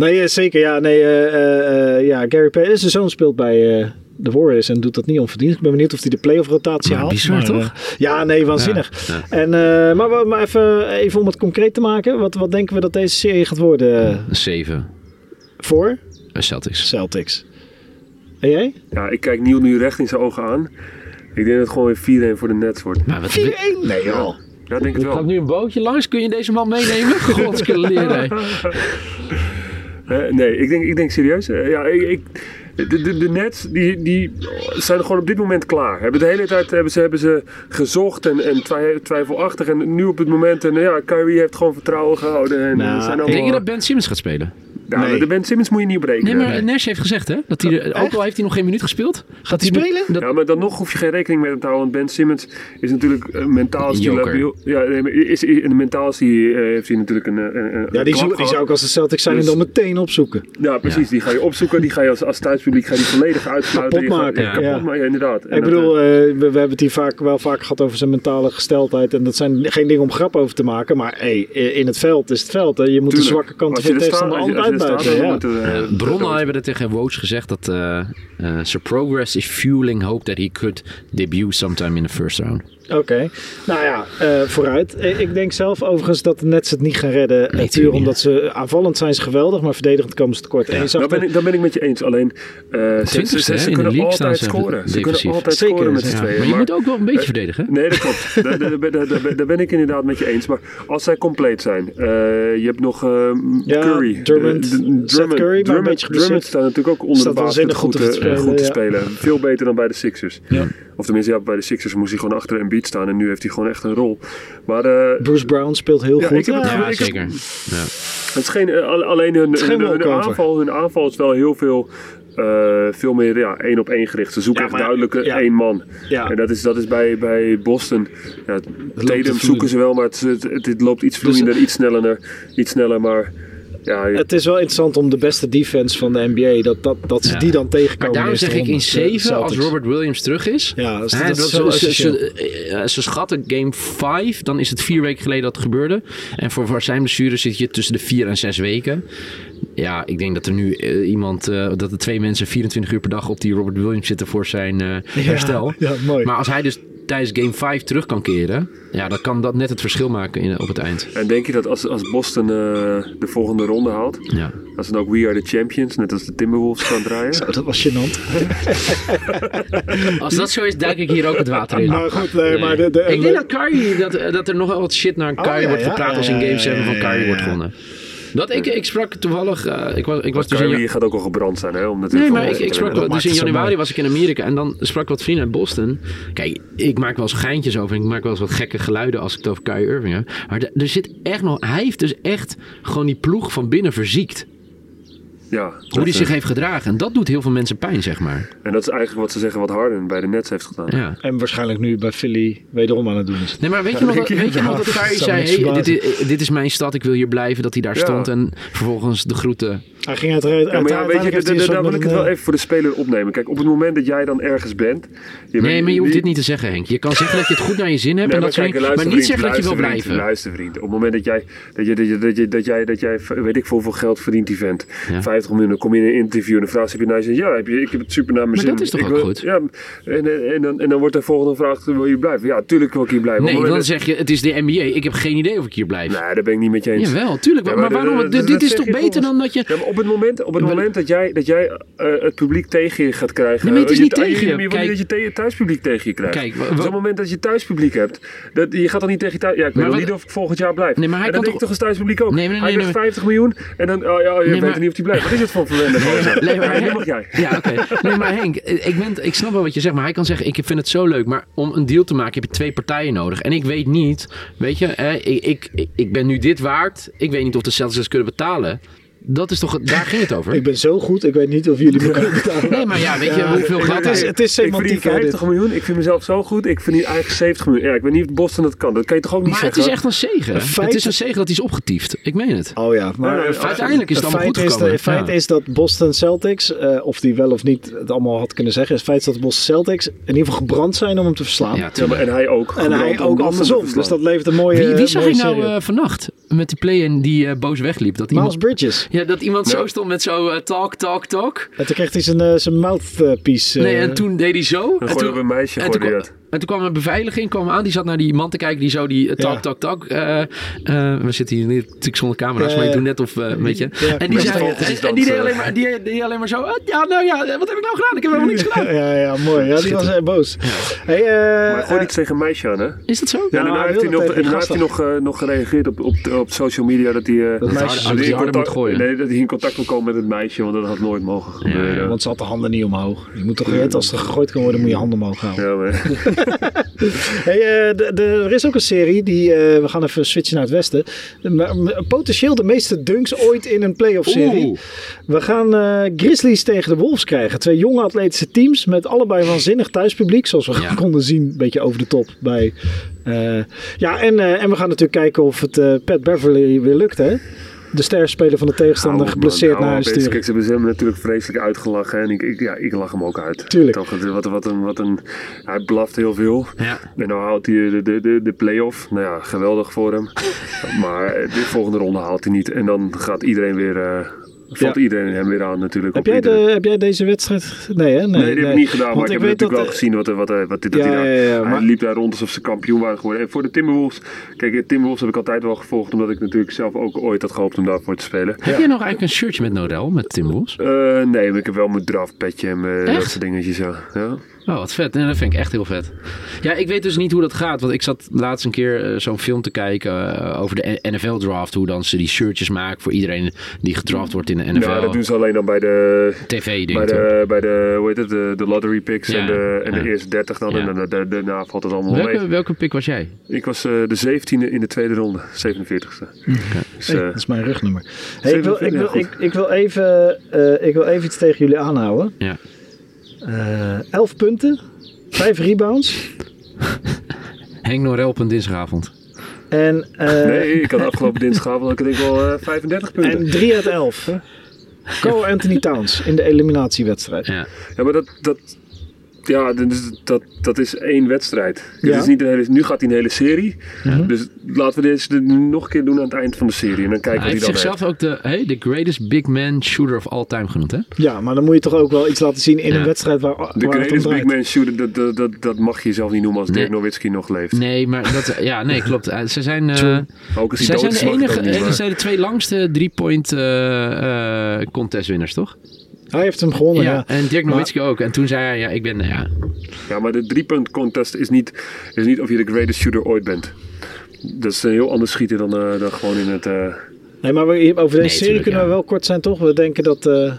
Ja. nee, eh, zeker. Ja, nee, eh, eh, ja, Gary Payton. Zijn zoon speelt bij eh, de Warriors en doet dat niet onverdiend. Ik ben benieuwd of hij de playoff rotatie Maar haalt. bizar, toch? ja, nee, waanzinnig. Ja, En, eh, maar, maar- maar even, even om het concreet te maken. Wat, wat denken we dat deze serie gaat worden Een 7. voor Celtics. Celtics? En jij? Ja, ik kijk Niel nu recht in zijn ogen aan. Ik denk dat het gewoon weer 4-1 voor de Nets wordt. Maar wat, 4-1? Nee joh. Ja, ik denk het Er gaat wel. nu een bootje langs. Kun je deze man meenemen? Godskeleer. Eh, nee, ik denk, ik denk serieus. eh, ja, ik, ik- de, de, de Nets die, die zijn gewoon op dit moment klaar. Hebben de hele tijd hebben ze, hebben ze gezocht en, en twij- twijfelachtig. En nu op het moment, en ja, Kyrie heeft gewoon vertrouwen gehouden. En Nou, zijn Denk je dat Ben Simmons gaat spelen? Ja, Nee. de Ben Simmons moet je niet Nee, berekenen. maar Nash heeft gezegd hè, dat hij, ook al heeft hij nog geen minuut gespeeld. Gaat hij nu- spelen? dat- Ja, maar dan nog hoef je geen rekening mee te houden. Want Ben Simmons is natuurlijk eh, mentaal Joker. Ja, nee, is, is, in de mentaal is hij, eh, heeft hij natuurlijk een, een, een Ja, die, zou, die gehad. zou ik als de Celtics zijn en Dus- dan meteen opzoeken. Ja, precies. Die ga je opzoeken. Die ga je als, als thuispubliek ga je volledig uitsluiten. Kapot gaat- maken, Ja, kapot maken, ja, inderdaad. En Ik bedoel, eh, eh, we, we hebben het hier vaak, wel vaak gehad over zijn mentale gesteldheid. En dat zijn geen dingen om grap over te maken. Maar hey, in het veld is het veld. Hè. Je moet de zwakke kanten Als van de er tegenstander altijd Ja. het, eh, Bronnen hebben er tegen Woj gezegd dat eh eh, zijn progress is fueling hope that he could debut sometime in the first round. Oké, nou ja, eh, vooruit. Eh, Ik denk zelf overigens dat de Nets het niet gaan redden. Eh, puur tuurlijk omdat ze aanvallend zijn ze geweldig, maar verdedigend komen ze tekort. En je zag Daar ben, ik, daar ben ik met je eens. Alleen, eh, ze, ze, Twintigste, ze, ze kunnen altijd ze scoren. Ze defensief. kunnen altijd Zeker, scoren met z'n ja. tweeën. Maar je moet ook wel een beetje verdedigen. Nee, dat klopt. daar, daar, daar, daar- daar ben ik inderdaad met je eens. Maar als zij compleet zijn. eh, je hebt nog eh, Ja, Curry. Drummond, Seth Curry, maar een Drummond. Drummond staat natuurlijk ook onder Staat de waanzinnig goed, te spelen, goed te ja. spelen. Veel beter dan bij de Sixers. Ja. Of tenminste, ja, bij de Sixers moest hij gewoon achter een staan. En nu heeft hij gewoon echt een rol. Maar eh, Bruce Brown speelt heel Ja, goed. ik heb het Ja, Ja, zeker. Ja. het is geen, eh, al- alleen hun, is geen hun, hun walkover. aanval, hun aanval is wel heel veel, eh, veel meer ja, één op één gericht. Ze zoeken Ja, echt duidelijk ja. één man. Ja. En dat is, dat is bij, bij Boston. Ja, Tatum zoeken ze wel, maar het, het, het- het loopt iets vloeiender, iets sneller, iets sneller. Maar ja, je- Het is wel interessant om de beste defense van de NBA, dat, dat, dat ze Ja. die dan tegenkomen. Maar daarom zeg ik in eerste ronde, de 7, als. Robert Williams terug is. Ja, Hè, dat is zo ze schatten game 5, dan is het vier weken geleden dat het gebeurde. En voor, voor zijn blessure zit je tussen de vier en zes weken. Ja, ik denk dat er nu eh, iemand, eh, dat er twee mensen 24 uur per dag op die Robert Williams zitten voor zijn eh, herstel. Ja, mooi. Maar als hij dus tijdens game 5 terug kan keren, ja, dan kan dat net het verschil maken in, op het eind. en denk je dat als, als Boston eh, de volgende ronde haalt, Ja. dat ze dan ook We Are The Champions, net als de Timberwolves gaan draaien? Zo, dat was gênant. Als dat zo is, duik ik hier ook het water in. Maar goed, nee, maar de, de, ik denk dat, Kyrie, dat, dat er nog wel wat shit naar Kyrie ja, wordt ja, ja, als in ja, Game ja, 7 van ja, Kyrie ja, wordt gewonnen. Dat, ik, ik sprak toevallig, eh, ik was, ik was dus in, gaat ook al gebrand zijn, hè? Om natuurlijk Nee, maar ik, sprak wel, dus in januari was ik in Amerika en dan sprak ik wat vrienden uit Boston. Kijk, ik maak wel eens geintjes over en ik maak wel eens wat gekke geluiden als ik het over Kyrie Irving heb. Maar de- er zit echt nog, hij heeft dus echt gewoon die ploeg van binnen verziekt. Ja, Hoe die eh, zich heeft gedragen. En dat doet heel veel mensen pijn, zeg maar. En dat is eigenlijk wat ze zeggen wat Harden bij de Nets heeft gedaan. Ja. En waarschijnlijk nu bij Philly wederom aan het doen is. Nee, maar weet je nog, dat, weet je nog dat Kyrie zou zei, hey, dit, is, dit is mijn stad, ik wil hier blijven. Dat hij daar Ja. stond en vervolgens de groeten. Hij ging uiteraard. Ja, maar ja, weet je, daar wil soort ik het wel even voor de speler opnemen. Kijk, op het moment dat jij dan ergens bent... Je Nee, bent- maar je hoeft dit niet te zeggen, Henk. Je kan zeggen dat je het goed naar je zin hebt Nee, en maar dat kijk, maar niet vriend, zeggen dat je wil blijven. Luister vriend, op het moment dat jij, dat je, dat je, dat je, dat jij, dat jij weet ik veel hoeveel geld verdient die vent, Ja. 50 miljoen, dan kom je in een interview en dan vraagt ze heb je naar je zin, ja, heb je, ik heb het super naar mijn Maar zin. dat is toch Ik ook wil- goed? Ja, en, en, en, dan, en dan wordt de volgende vraag, wil je blijven? Ja, tuurlijk wil ik hier blijven. Nee, dan zeg je, het is de NBA. Ik heb geen idee of ik hier blijf. Nee, daar ben ik niet met je eens. Jawel, tuurlijk. Maar, waarom? dit is toch beter dan dat je... Maar op het moment, op het moment dat jij, dat jij eh, het publiek tegen je gaat krijgen. Nee, maar het is je- niet tegen je. Je, wil Kijk- niet dat je je thuispubliek tegen je krijgt. Kijk, Dus op het moment dat je thuispubliek hebt, dat, je gaat dan niet tegen je thuis. Ja, ik weet Maar niet of ik volgend jaar blijf. Nee, maar hij en kan toch- toch als thuispubliek ook. Nee, nee, nee, hij nee. 50 miljoen en dan, oh, ja, je Nee, weet maar- niet of hij blijft. Wat is het voor verwende gozer? Nee, maar, Ja, mag jij. Ja, oké. Nee, maar Henk, ik, ben, ik snap wel wat je zegt. Maar hij kan zeggen, ik vind het zo leuk. Maar om een deal te maken heb je twee partijen nodig. En ik weet niet, weet je, hè, ik, ik, ik, ben nu dit waard. Ik weet niet of de Celtics kunnen betalen. Dat is toch, het- daar ging het over. Ik ben zo goed, ik weet niet of jullie me kunnen betalen. Nee, maar ja, weet je, hoeveel geld het is, het is Ik verdien semantiek. dit. 50 miljoen, ik vind mezelf zo goed, ik verdien eigenlijk 70 miljoen. Ja, ik weet niet of Boston dat kan. Dat kan je toch ook niet Maar het zeggen? is echt een zegen. Een feit- Het is een zegen dat hij is opgetiefd. Ik meen het. Oh ja, maar Ja, uiteindelijk is het allemaal feit goed is, gekomen. Het feit Ja. is dat Boston Celtics, eh, of die wel of niet het allemaal had kunnen zeggen, is het feit dat de Boston Celtics in ieder geval gebrand zijn om hem te verslaan. Ja, maar, en hij ook. en hij ook andersom. Dus dat levert een mooie Wie, wie zag ik nou eh, vannacht met die play-in die eh, boos wegliep? Dat Miles iemand, Bridges. ja, dat iemand zo stond met zo eh, talk, talk, talk. En toen kreeg hij zijn, eh, zijn mouthpiece. eh, Nee, en toen deed hij zo. En toen, op een meisje, en toen. En toen kwam een beveiliging kwam aan. Die zat naar die man te kijken. Die zo die eh, talk, Ja. talk, talk. eh, eh, we zitten hier natuurlijk zonder camera's. Maar ik ja. doe net of, weet je. Ja, en die, zei, en, en die, deed alleen maar, die, die alleen maar zo. ah, ja, nou ja, wat heb ik nou gedaan? Ik heb helemaal niks gedaan. ja, ja, mooi. Ja, die was heel boos. Hey, eh, Maar gooi iets tegen een meisje aan, hè? Is dat zo? Ja, daarna hij heeft hij wilde nog, tegen daarna heeft hij nog, eh, nog gereageerd op, op, op social media dat hij, eh, Dat meisje- nee, dat hij in contact wil komen met het meisje, want dat had nooit mogen gebeuren. Want ze had de handen niet omhoog. Je moet toch weten, als er gegooid kan worden, moet je handen omhoog houden. Ja, maar, Hey, eh, er is ook een serie, die, eh, we gaan even switchen naar het westen. Potentieel de meeste dunks ooit in een playoff serie. Oeh. We gaan eh, Grizzlies tegen de Wolves krijgen. Twee jonge atletische teams met allebei waanzinnig thuispubliek. Zoals we Ja. konden zien, een beetje over de top bij... ja, en, en we gaan natuurlijk kijken of het Pat Beverly weer lukt, hè? De sterspeler van de tegenstander geblesseerd man. naar huis sturen. Kijk, ze hebben hem natuurlijk vreselijk uitgelachen. En ik, ik, ja, ik lach hem ook uit. Tuurlijk. Toch, wat, wat een, wat een, hij blaft heel veel. Ja. En nou haalt hij de, de, de, de play-off. Nou ja, geweldig voor hem. maar de volgende ronde haalt hij niet. En dan gaat iedereen weer... eh valt Ja. iedereen hem weer aan natuurlijk. Heb op jij, de, heb jij deze wedstrijd... Nee, hè? Nee, die heb ik niet gedaan, maar ik heb natuurlijk wel dat, gezien wat, er- wat, wat, dit dat Ja, hij daar- ja, ja, Hij maar- liep daar rond alsof ze kampioen waren geworden. En voor de Timberwolves, kijk, de Timberwolves heb ik altijd wel gevolgd, omdat ik natuurlijk zelf ook ooit had gehoopt om daarvoor te spelen. Heb jij nog eigenlijk een shirtje met Norel, met Timberwolves? Eh, nee, maar ik heb wel mijn draftpetje en mijn, dat soort dingetjes, ja. ja. Oh, wat vet. Nee, dat vind ik echt heel vet. Ja, ik weet dus niet hoe dat gaat. Want ik zat laatst een keer eh, zo'n film te kijken eh, over de NFL-draft. Hoe dan ze die shirtjes maken voor iedereen die gedraft wordt in de NFL. Nou, dat doen ze alleen dan bij de, TV bij de, bij de, hoe heet het, de, de lottery picks Ja, en, de, en ja. de eerste 30 dan. Ja. En dan, de- daarna valt het allemaal welke, mee. welke pick was jij? Ik was eh, de 17e in de tweede ronde, 47e. Dus, Hey, dat is mijn rugnummer. Hey, ik, wil, ik, wil, Ja, ik, ik, wil even, eh, ik wil even iets tegen jullie aanhouden. Ja. Eh 11 punten, 5 rebounds. Henk Norel op een dinsdagavond. En, eh, nee, ik had afgelopen dinsdagavond had ik wel eh, 35 punten. en 3 uit 11. Cole Anthony Towns in de eliminatiewedstrijd. Ja. Ja, maar dat, dat, ja, dus dat, dat is één wedstrijd. Ja. Het is niet een hele, nu gaat hij een hele serie. Mhm. Dus laten we deze nog een keer doen aan het eind van de serie. En dan kijken Hij we heeft zichzelf ook de, hey, de greatest big man shooter of all time genoemd, hè? Ja, maar dan moet je toch ook wel iets laten zien in Ja. een wedstrijd waar, De waar het om greatest big man shooter, dat, dat, dat, dat mag je jezelf niet noemen als Nee. Dirk Nowitzki nog leeft. Nee, maar dat, ja, nee, klopt. Eh, Ze zijn, eh. Ook als hij zij zijn de enige, zijn de twee langste drie-point eh, eh, contestwinners, toch? Hij heeft hem gewonnen, ja. ja, en Dirk Maar- Nowitzki ook. En toen zei hij, ja, ik ben, ja, Ja, maar de driepunt contest is niet, is niet of je de greatest shooter ooit bent. Dat is een heel anders schieten dan, eh, dan gewoon in het... eh, Nee, maar we, over deze Nee, serie tuurlijk, kunnen we wel kort zijn, toch? We denken dat eh,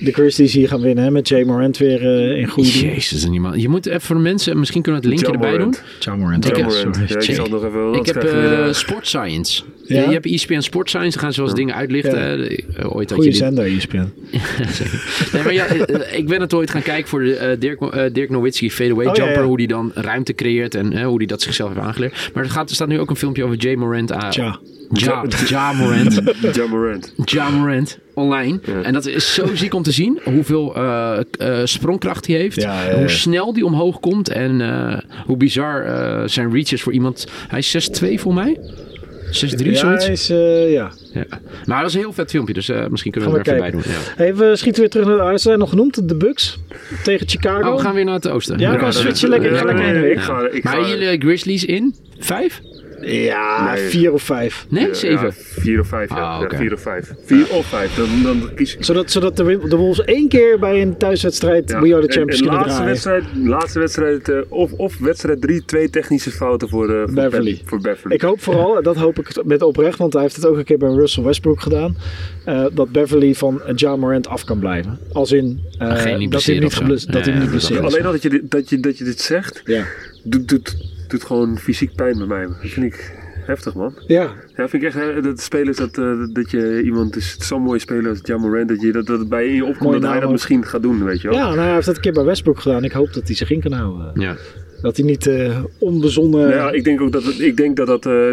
de Grizzlies hier gaan winnen, hè? Met Jay Morant weer eh, in goede jezus, en iemand. Je moet even voor de mensen, misschien kunnen we het linkje erbij doen. Morant. Ja Morant. Ik Ja, heb- Morant. Ja, ik Check. zal nog even... Ik anders heb eh eh, Sport Science. Ja? Je, hebt ESPN Sport Science, dan gaan ze wel eens dingen uitlichten. Ja. hè. Eh, Ooit had Goeie je die- zender, ESPN. Nee, maar ja, eh, ik ben het ooit gaan kijken voor de eh, Dirk, eh, Dirk Nowitzki fadeaway Oh, jumper. ja. Hoe die dan ruimte creëert en eh, hoe die dat zichzelf heeft aangeleerd. Maar er, gaat, er staat nu ook een filmpje over Jay Morant. aan. Tja. Ja, ja Morant. Ja Morant. Ja Morant online. Ja. En dat is zo ziek om te zien. Hoeveel eh, sprongkracht hij heeft. Ja, ja, ja. Hoe snel die omhoog komt. En eh, hoe bizar zijn reach is voor iemand. Hij is 6'2 voor mij. 6'3 Ja, zoiets. hij is, ja. Ja. Maar dat is een heel vet filmpje. Dus misschien kunnen we Gaan er we even bij doen. Ja. Hey, we schieten weer terug naar de zijn nog genoemd, de Bucks tegen Chicago. Oh, we gaan weer naar het oosten. Ja, we gaan switchen lekker, lekker heen en weer. Maar jullie Grizzlies in? Vijf? Ja, Nee. vier of vijf. Nee, Ja, zeven. vier of vijf, ja. Ah, ja vier of vijf. Vier of vijf, dan, dan kies ik. Zodat, zodat de, de Wolves één keer bij een thuiswedstrijd Ja. We Are The En- Champions en, kunnen laatste draaien. wedstrijd, laatste wedstrijd eh, of, of wedstrijd drie, twee technische fouten voor, eh, voor Beverly. Be- voor Beverly. Ik hoop vooral, en dat hoop ik met oprecht, want hij heeft het ook een keer bij Russell Westbrook gedaan, eh, dat Beverly van Ja Morant af kan blijven. Als in eh, dat hij niet, gebless- dat hij Ja, niet blesseert. Alleen al dat je, dit, dat, je, dat je dit zegt, Ja. doet, doet, doet gewoon fysiek pijn bij mij. Dat vind ik heftig, man. ja, Ja, vind ik echt, hè, dat spelers, dat, eh, dat je iemand is, zo'n mooie speler als John Morant, dat, je, dat, bij je opkomt dat hij dat ook. misschien gaat doen, weet je wel. ja nou, hij heeft dat een keer bij Westbrook gedaan. Ik hoop dat hij zich in kan houden. Ja. Dat hij niet eh, onbezonnen... Nou ja, ik denk ook dat het, ik denk dat dat, eh,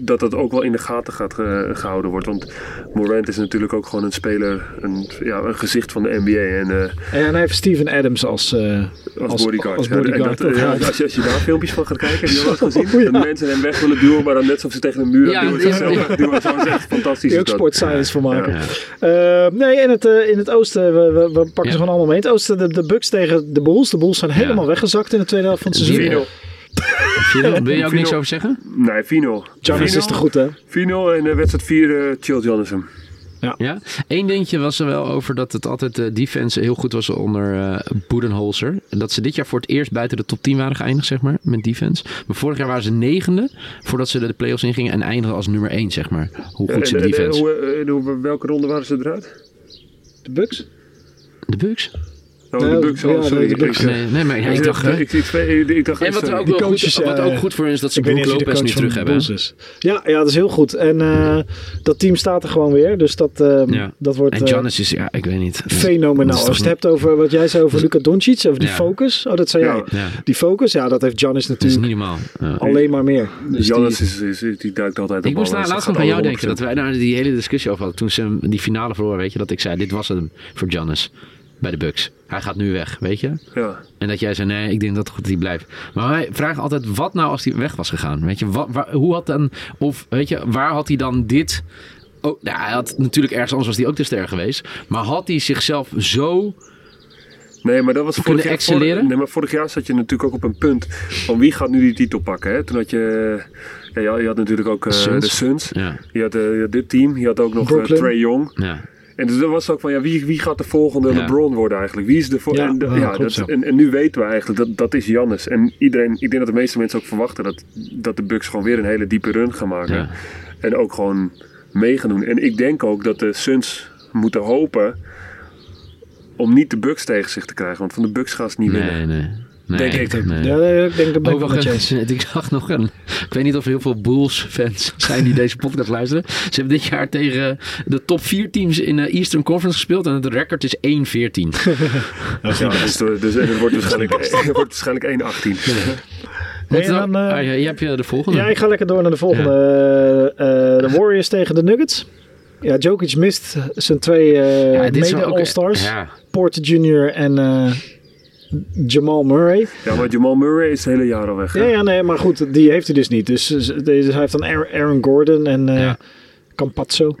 dat dat ook wel in de gaten gaat eh, gehouden wordt. Want Morant is natuurlijk ook gewoon een speler, een, ja, een gezicht van de NBA. En eh, En hij heeft Steven Adams als, eh, als, Als- bodyguard. als Ja, en bodyguard, dat, eh, ook, ja, als, je, als je daar filmpjes van gaat kijken, heb je wel eens gezien? Ja. Dat mensen hem weg willen duwen, maar dan net alsof ze tegen een muur Ja, duwen. ja, duwen. Zo is echt fantastisch. die ook dat. sport science voor maken. Ja. Eh, nee, in het, eh, in het oosten, we, we, we pakken Ja. ze gewoon allemaal mee. In het oosten, de, de Bucks tegen de Bulls. De Bulls zijn helemaal weggezakt in de tweede helft van het seizoen. Vino. Vino, wil je ook Vino. niks over zeggen? Nee, Vino. Giannis is te goed, hè? Vino en eh, wedstrijd 4, Chill Jannison. Ja. Eén dingetje was er wel over dat het altijd de defense heel goed was onder eh Budenholzer. En dat ze dit jaar voor het eerst buiten de top 10 waren geëindigd, zeg maar, met defense. Maar vorig jaar waren ze negende voordat ze de playoffs ingingen en eindigden als nummer 1, zeg maar. Hoe goed ze En- de en- en defense. hoe, eh, hoe- welke ronde waren ze eruit? De Bucks? De Bucks? Oh, Nou, de Bucks, oh, sorry. de Bucks. Ik, Nee, nee, maar ja, ik dacht... hè. ik, ik, ik, ik dacht En wat, sorry. ook Die wel coaches, goed, wat ja, ook ja. goed voor hun is dat ze Brook Lopez nu terug hebben. Ja, ja, dat is heel goed. En eh, dat team staat er gewoon weer. Dus dat, eh, Ja. dat wordt En eh, Giannis is, ja, ik weet niet. Fenomenaal. Als je het hebt over wat jij zei over Luka Doncic, over die Ja. focus. Oh, dat zei Ja. jij. Ja, Die focus, ja, dat heeft Giannis dat is natuurlijk niet normaal. Ja. alleen maar meer. Dus die- is, die duikt altijd op Ik moest laatst nog aan jou denken. Dat wij daar die hele discussie over hadden. Toen ze die finale verloren, weet je. Dat ik zei, dit was hem voor Giannis. Bij de Bucks. Hij gaat nu weg, weet je. Ja. En dat jij zei, nee, ik denk dat het goed dat hij blijft. Maar wij vragen altijd, wat nou als hij weg was gegaan? Weet je, wat, waar- hoe had dan, of weet je, waar had hij dan dit... Oh, nou, hij had natuurlijk ergens anders was hij ook de ster geweest. Maar had hij zichzelf zo... Nee, maar dat was vorig jaar, excelleren? vorig- nee, maar vorig jaar zat je natuurlijk ook op een punt van wie gaat nu die titel pakken. Hè? Toen had je, ja, je had- je had natuurlijk ook eh, Suns. de Suns. Ja, Je had, eh, je had dit team. Je had ook nog eh. Trey Young. ja. En dus dat was ook van, ja, wie, wie gaat de volgende Ja. LeBron worden eigenlijk? Wie is de Ja, en, de- ja, klopt dat, zo. en, en nu weten we eigenlijk dat dat is Jannes. En iedereen, ik denk dat de meeste mensen ook verwachten dat, dat de Bucks gewoon weer een hele diepe run gaan maken. Ja. En ook gewoon mee gaan doen. En ik denk ook dat de Suns moeten hopen om niet de Bucks tegen zich te krijgen. Want van de Bucks gaan ze niet winnen. Nee, nee. Denk ik. Nee. Ja, ik denk dat ben ik Overigens, zag nog een. Ik weet niet of er heel veel Bulls-fans zijn die deze podcast luisteren. Ze hebben dit jaar tegen de top 4 teams in de Eastern Conference gespeeld en het record is 1-14. Dat is Ja, dus, de- dus, het wordt waarschijnlijk, het wordt waarschijnlijk 1-18. Nee, dan, dan, eh, ah, ja, je hebt de volgende. Ja, ik ga lekker door naar de volgende. Eh, eh, de Warriors tegen de Nuggets. Ja, Jokic mist zijn twee eh, Ja, mede All-Stars. Ja, Porter Jr. en eh, Jamal Murray. Ja, maar Jamal Murray is het hele jaar al weg. hè? Ja, ja, nee, maar goed, die heeft hij dus niet. Dus, dus deze- hij heeft dan Aaron Gordon en eh Ja. Campazzo.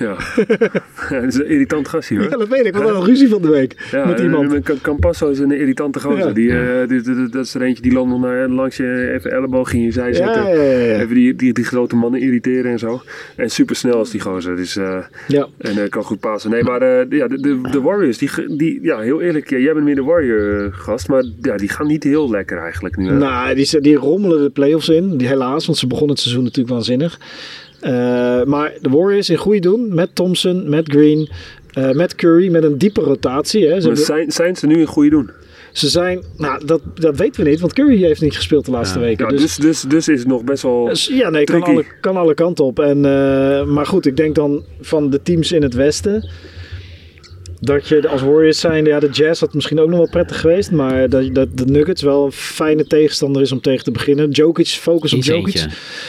Ja. dat is een irritant gastje hoor. Ja, dat weet ik. We hadden een ruzie van de week Ja, met iemand. Campasso is een irritante gozer. Ja. Die, Ja. eh, die- die- dat is er eentje die nog naar, langs je even elleboog in je zij zetten. ja, ja, ja. Even die, die, die grote mannen irriteren en zo. En super snel is die gozer. Dus, eh, ja. en eh, kan goed passen. Nee, maar ja, de, de, de Warriors, die, die, ja, heel eerlijk, jij bent meer de Warrior-gast. Maar ja, die gaan niet heel lekker eigenlijk nu. Nou, die, die rommelen de playoffs in. Die helaas, want ze begonnen het seizoen natuurlijk waanzinnig. Eh, maar de Warriors in goede doen. Met Thompson, met Green, eh, met Curry. Met een diepe rotatie. Hè. Ze, Maar zijn, zijn ze nu een goede doen? ze zijn, nou dat, dat weten we niet. Want Curry heeft niet gespeeld de laatste Ja. weken. Ja, dus, dus, dus, dus is het nog best wel... dus ja, nee, kan alle, kan alle kanten op. En, eh, maar goed, ik denk dan van de teams in het westen... Dat je als Warriors zijn, ja, de Jazz had misschien ook nog wel prettig geweest. Maar dat, dat de Nuggets wel een fijne tegenstander is om tegen te beginnen. Jokic, focus op Jokic.